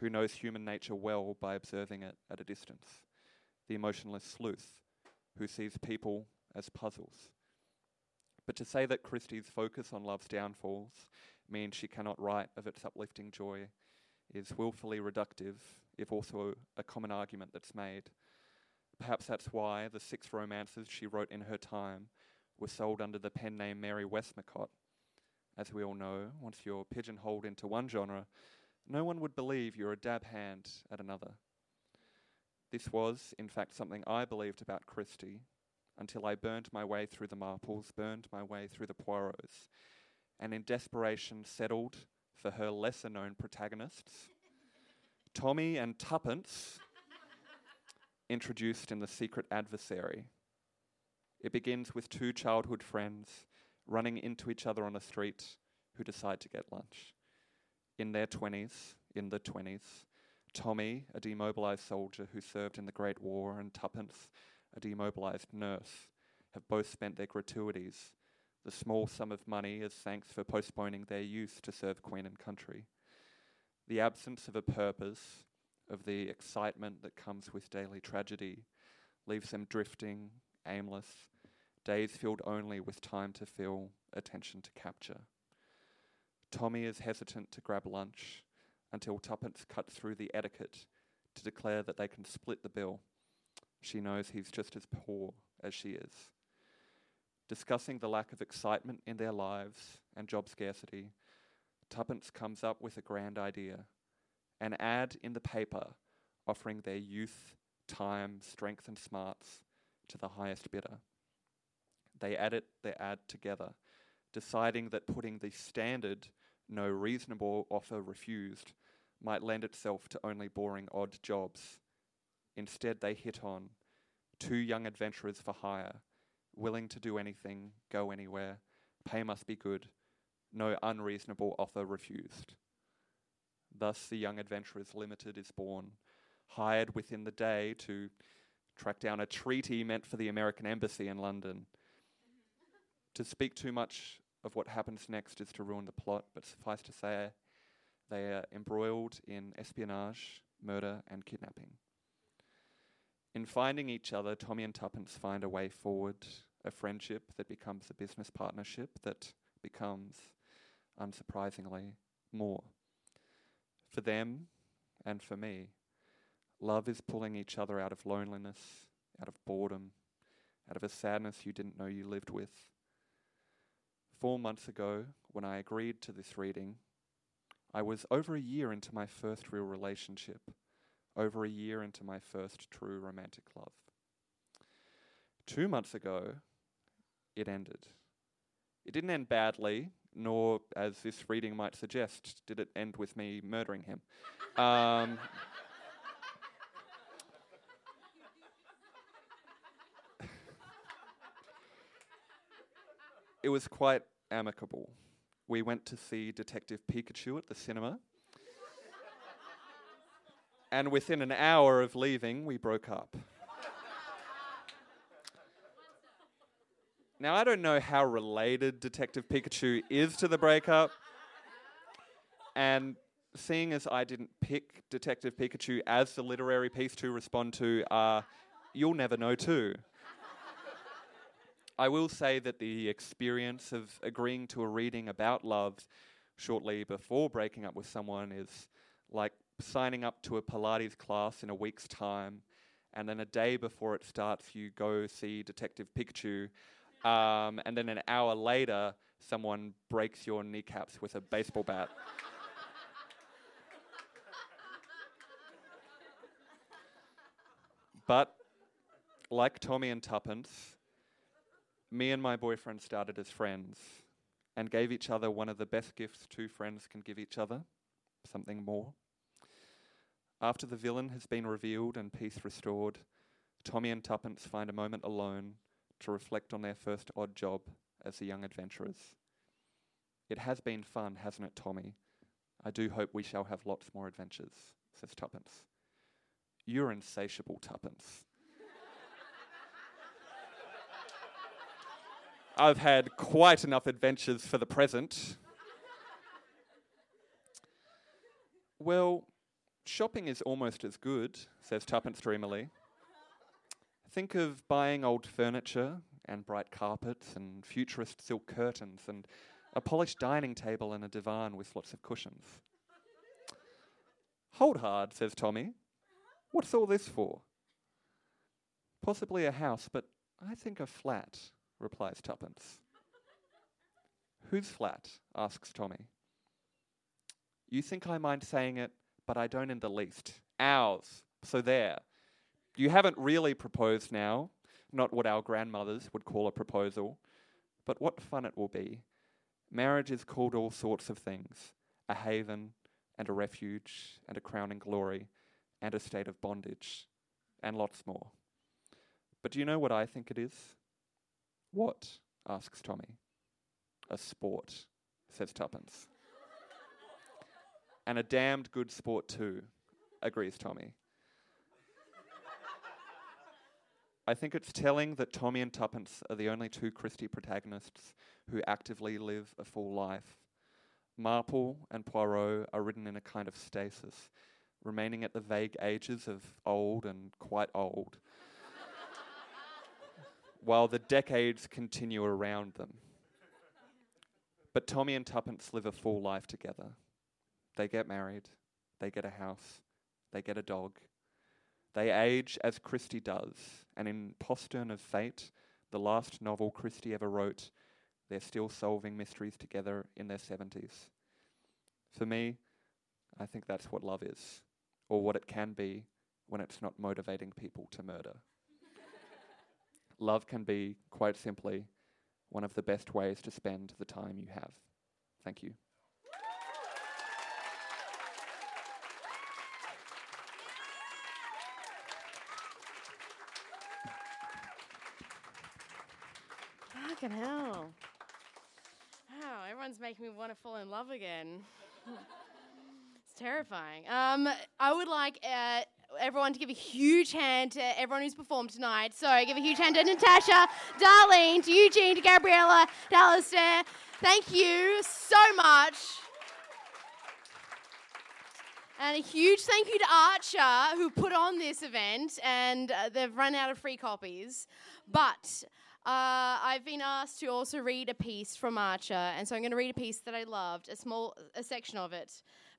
Speaker 8: who knows human nature well by observing it at a distance. The emotionless sleuth, who sees people as puzzles. But to say that Christie's focus on love's downfalls means she cannot write of its uplifting joy is wilfully reductive, if also a common argument that's made. Perhaps that's why the six romances she wrote in her time were sold under the pen name Mary Westmacott. As we all know, once you're pigeonholed into one genre, no one would believe you're a dab hand at another. This was, in fact, something I believed about Christie until I burned my way through the Marples, burned my way through the Poirots, and in desperation settled for her lesser known protagonists, Tommy and Tuppence, introduced in The Secret Adversary. It begins with two childhood friends running into each other on a street who decide to get lunch. In their 20s, in the 20s, Tommy, a demobilized soldier who served in the Great War, and Tuppence, a demobilized nurse, have both spent their gratuities, the small sum of money as thanks for postponing their youth to serve Queen and country. The absence of a purpose, of the excitement that comes with daily tragedy, leaves them drifting, aimless, days filled only with time to fill, attention to capture. Tommy is hesitant to grab lunch until Tuppence cuts through the etiquette to declare that they can split the bill. She knows he's just as poor as she is. Discussing the lack of excitement in their lives and job scarcity, Tuppence comes up with a grand idea an ad in the paper offering their youth, time, strength, and smarts to the highest bidder. They edit their ad together, deciding that putting the standard no reasonable offer refused might lend itself to only boring odd jobs. Instead, they hit on two young adventurers for hire, willing to do anything, go anywhere, pay must be good, no unreasonable offer refused. Thus, the Young Adventurers Limited is born, hired within the day to track down a treaty meant for the American Embassy in London. to speak too much of what happens next is to ruin the plot, but suffice to say, they are embroiled in espionage, murder, and kidnapping. In finding each other, Tommy and Tuppence find a way forward, a friendship that becomes a business partnership that becomes, unsurprisingly, more. For them, and for me. Love is pulling each other out of loneliness, out of boredom, out of a sadness you didn't know you lived with. Four months ago, when I agreed to this reading, I was over a year into my first real relationship, over a year into my first true romantic love. Two months ago, it ended. It didn't end badly, nor, as this reading might suggest, did it end with me murdering him. Um, it was quite amicable. We went to see Detective Pikachu at the cinema. And within an hour of leaving, we broke up. Now, I don't know how related Detective Pikachu is to the breakup. And seeing as I didn't pick Detective Pikachu as the literary piece to respond to, uh, you'll never know too. I will say that the experience of agreeing to a reading about love shortly before breaking up with someone is like signing up to a Pilates class in a week's time, and then a day before it starts, you go see Detective Pikachu, um, and then an hour later, someone breaks your kneecaps with a baseball bat. but, like Tommy and Tuppence, me and my boyfriend started as friends and gave each other one of the best gifts two friends can give each other something more. After the villain has been revealed and peace restored, Tommy and Tuppence find a moment alone to reflect on their first odd job as the young adventurers. It has been fun, hasn't it, Tommy? I do hope we shall have lots more adventures, says Tuppence. You're insatiable, Tuppence. I've had quite enough adventures for the present. well, shopping is almost as good, says Tuppence dreamily. Think of buying old furniture and bright carpets and futurist silk curtains and a polished dining table and a divan with lots of cushions. Hold hard, says Tommy. What's all this for? Possibly a house, but I think a flat replies Tuppence. Whose flat? asks Tommy. You think I mind saying it, but I don't in the least. Ours. So there. You haven't really proposed now, not what our grandmothers would call a proposal, but what fun it will be. Marriage is called all sorts of things a haven, and a refuge, and a crowning glory, and a state of bondage, and lots more. But do you know what I think it is? What? asks Tommy. A sport, says Tuppence. And a damned good sport, too, agrees Tommy. I think it's telling that Tommy and Tuppence are the only two Christie protagonists who actively live a full life. Marple and Poirot are written in a kind of stasis, remaining at the vague ages of old and quite old, while the decades continue around them. But Tommy and Tuppence live a full life together. They get married, they get a house, they get a dog. They age as Christie does, and in Postern of Fate, the last novel Christie ever wrote, they're still solving mysteries together in their 70s. For me, I think that's what love is, or what it can be when it's not motivating people to murder. love can be, quite simply, one of the best ways to spend the time you have. Thank you.
Speaker 2: Fucking hell. Wow, everyone's making me want to fall in love again. it's terrifying. Um, I would like uh, everyone to give a huge hand to everyone who's performed tonight. So give a huge hand to Natasha, Darlene, to Eugene, to Gabriella, to Alistair. Thank you so much. And a huge thank you to Archer, who put on this event, and uh, they've run out of free copies. But uh, I've been asked to also read a piece from Archer, and so I'm going to read a piece that I loved, a small a section of it,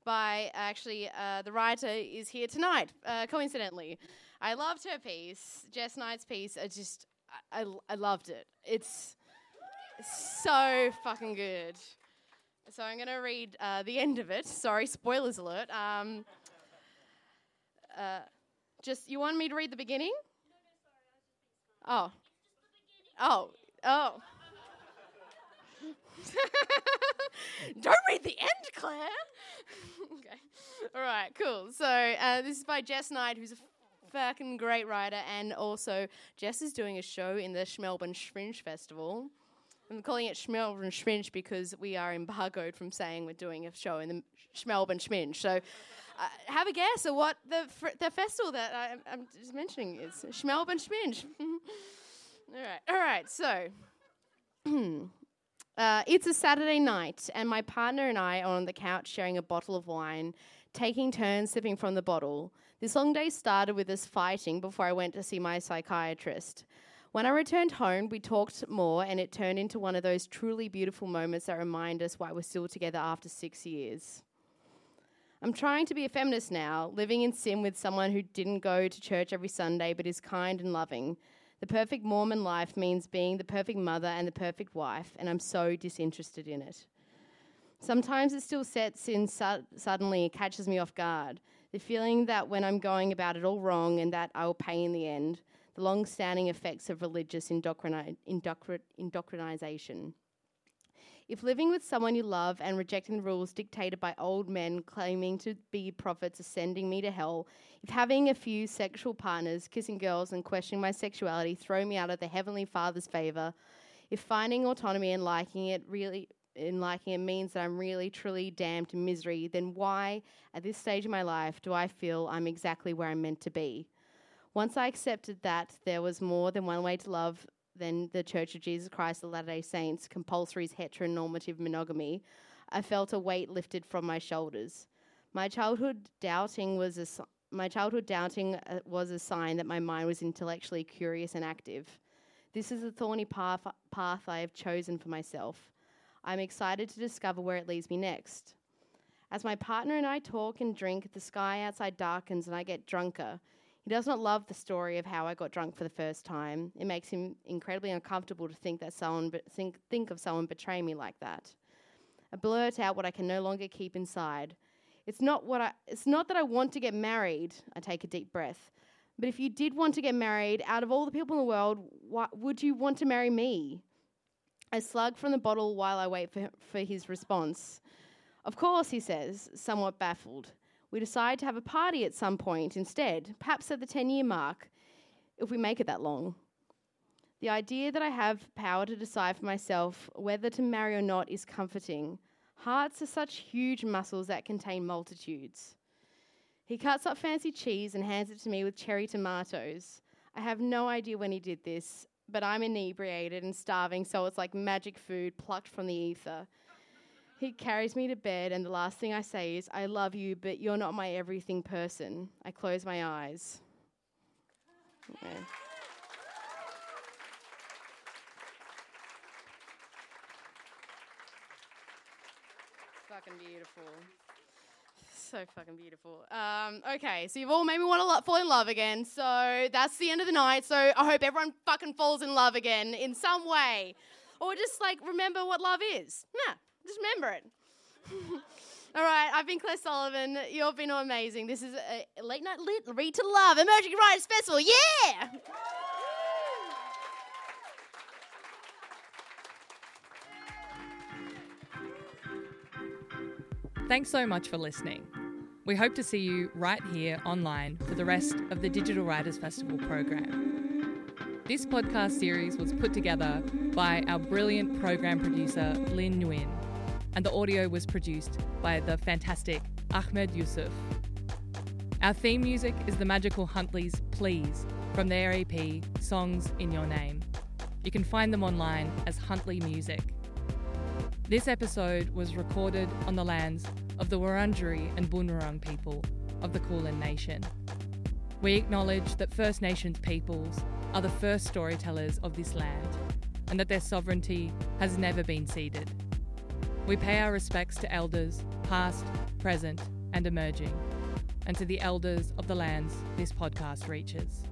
Speaker 2: by actually uh, the writer is here tonight, uh, coincidentally. I loved her piece, Jess Knight's piece. I just, I, I, I loved it. It's so fucking good. So I'm going to read uh, the end of it. Sorry, spoilers alert. Um, uh, just, you want me to read the beginning? Oh. Oh. Oh. Don't read the end, Claire. okay. All right, cool. So uh, this is by Jess Knight, who's a fucking great writer, and also Jess is doing a show in the Schmelbourne Fringe Festival. I'm calling it Schmelbourne Schminch because we are embargoed from saying we're doing a show in the Schmelbourne Schminch. So uh, have a guess of what the fr- the festival that I, am just mentioning is. Schmelbourne Schminch. all right, all right. So uh, it's a Saturday night, and my partner and I are on the couch sharing a bottle of wine, taking turns sipping from the bottle. This long day started with us fighting before I went to see my psychiatrist. When I returned home, we talked more, and it turned into one of those truly beautiful moments that remind us why we're still together after six years. I'm trying to be a feminist now, living in sin with someone who didn't go to church every Sunday but is kind and loving. The perfect Mormon life means being the perfect mother and the perfect wife, and I'm so disinterested in it. Sometimes it still sets in su- suddenly, catches me off guard. The feeling that when I'm going about it all wrong and that I will pay in the end, the long standing effects of religious indoctrina- indoctr- indoctrinization. If living with someone you love and rejecting the rules dictated by old men claiming to be prophets are sending me to hell, if having a few sexual partners, kissing girls, and questioning my sexuality throw me out of the Heavenly Father's favor, if finding autonomy and liking it really in liking it means that I'm really truly damned to misery, then why, at this stage of my life, do I feel I'm exactly where I'm meant to be? Once I accepted that there was more than one way to love than the Church of Jesus Christ of Latter day Saints, compulsory heteronormative monogamy, I felt a weight lifted from my shoulders. My childhood doubting was a, my childhood doubting uh, was a sign that my mind was intellectually curious and active. This is the thorny path, path I have chosen for myself. I'm excited to discover where it leads me next. As my partner and I talk and drink, the sky outside darkens and I get drunker. He does not love the story of how I got drunk for the first time. It makes him incredibly uncomfortable to think that someone be- think, think of someone betraying me like that. I blurt out what I can no longer keep inside. It's not what I it's not that I want to get married. I take a deep breath. But if you did want to get married, out of all the people in the world, why, would you want to marry me? I slug from the bottle while I wait for, for his response. Of course, he says, somewhat baffled we decide to have a party at some point instead, perhaps at the 10 year mark, if we make it that long. The idea that I have power to decide for myself whether to marry or not is comforting. Hearts are such huge muscles that contain multitudes. He cuts up fancy cheese and hands it to me with cherry tomatoes. I have no idea when he did this, but I'm inebriated and starving, so it's like magic food plucked from the ether. He carries me to bed, and the last thing I say is, I love you, but you're not my everything person. I close my eyes. Yeah. fucking beautiful. So fucking beautiful. Um, okay, so you've all made me want to lo- fall in love again. So that's the end of the night. So I hope everyone fucking falls in love again in some way. Or just like remember what love is. Nah, just remember it. All right, I've been Claire Sullivan. You've been amazing. This is a late night lit read to love emerging writers festival. Yeah.
Speaker 1: Thanks so much for listening. We hope to see you right here online for the rest of the Digital Writers Festival program. This podcast series was put together by our brilliant program producer, Lynn Nguyen and the audio was produced by the fantastic Ahmed Yusuf. Our theme music is the magical Huntleys Please from their EP Songs in Your Name. You can find them online as Huntley Music. This episode was recorded on the lands of the Wurundjeri and Bunurong people of the Kulin Nation. We acknowledge that First Nations peoples are the first storytellers of this land and that their sovereignty has never been ceded. We pay our respects to elders, past, present, and emerging, and to the elders of the lands this podcast reaches.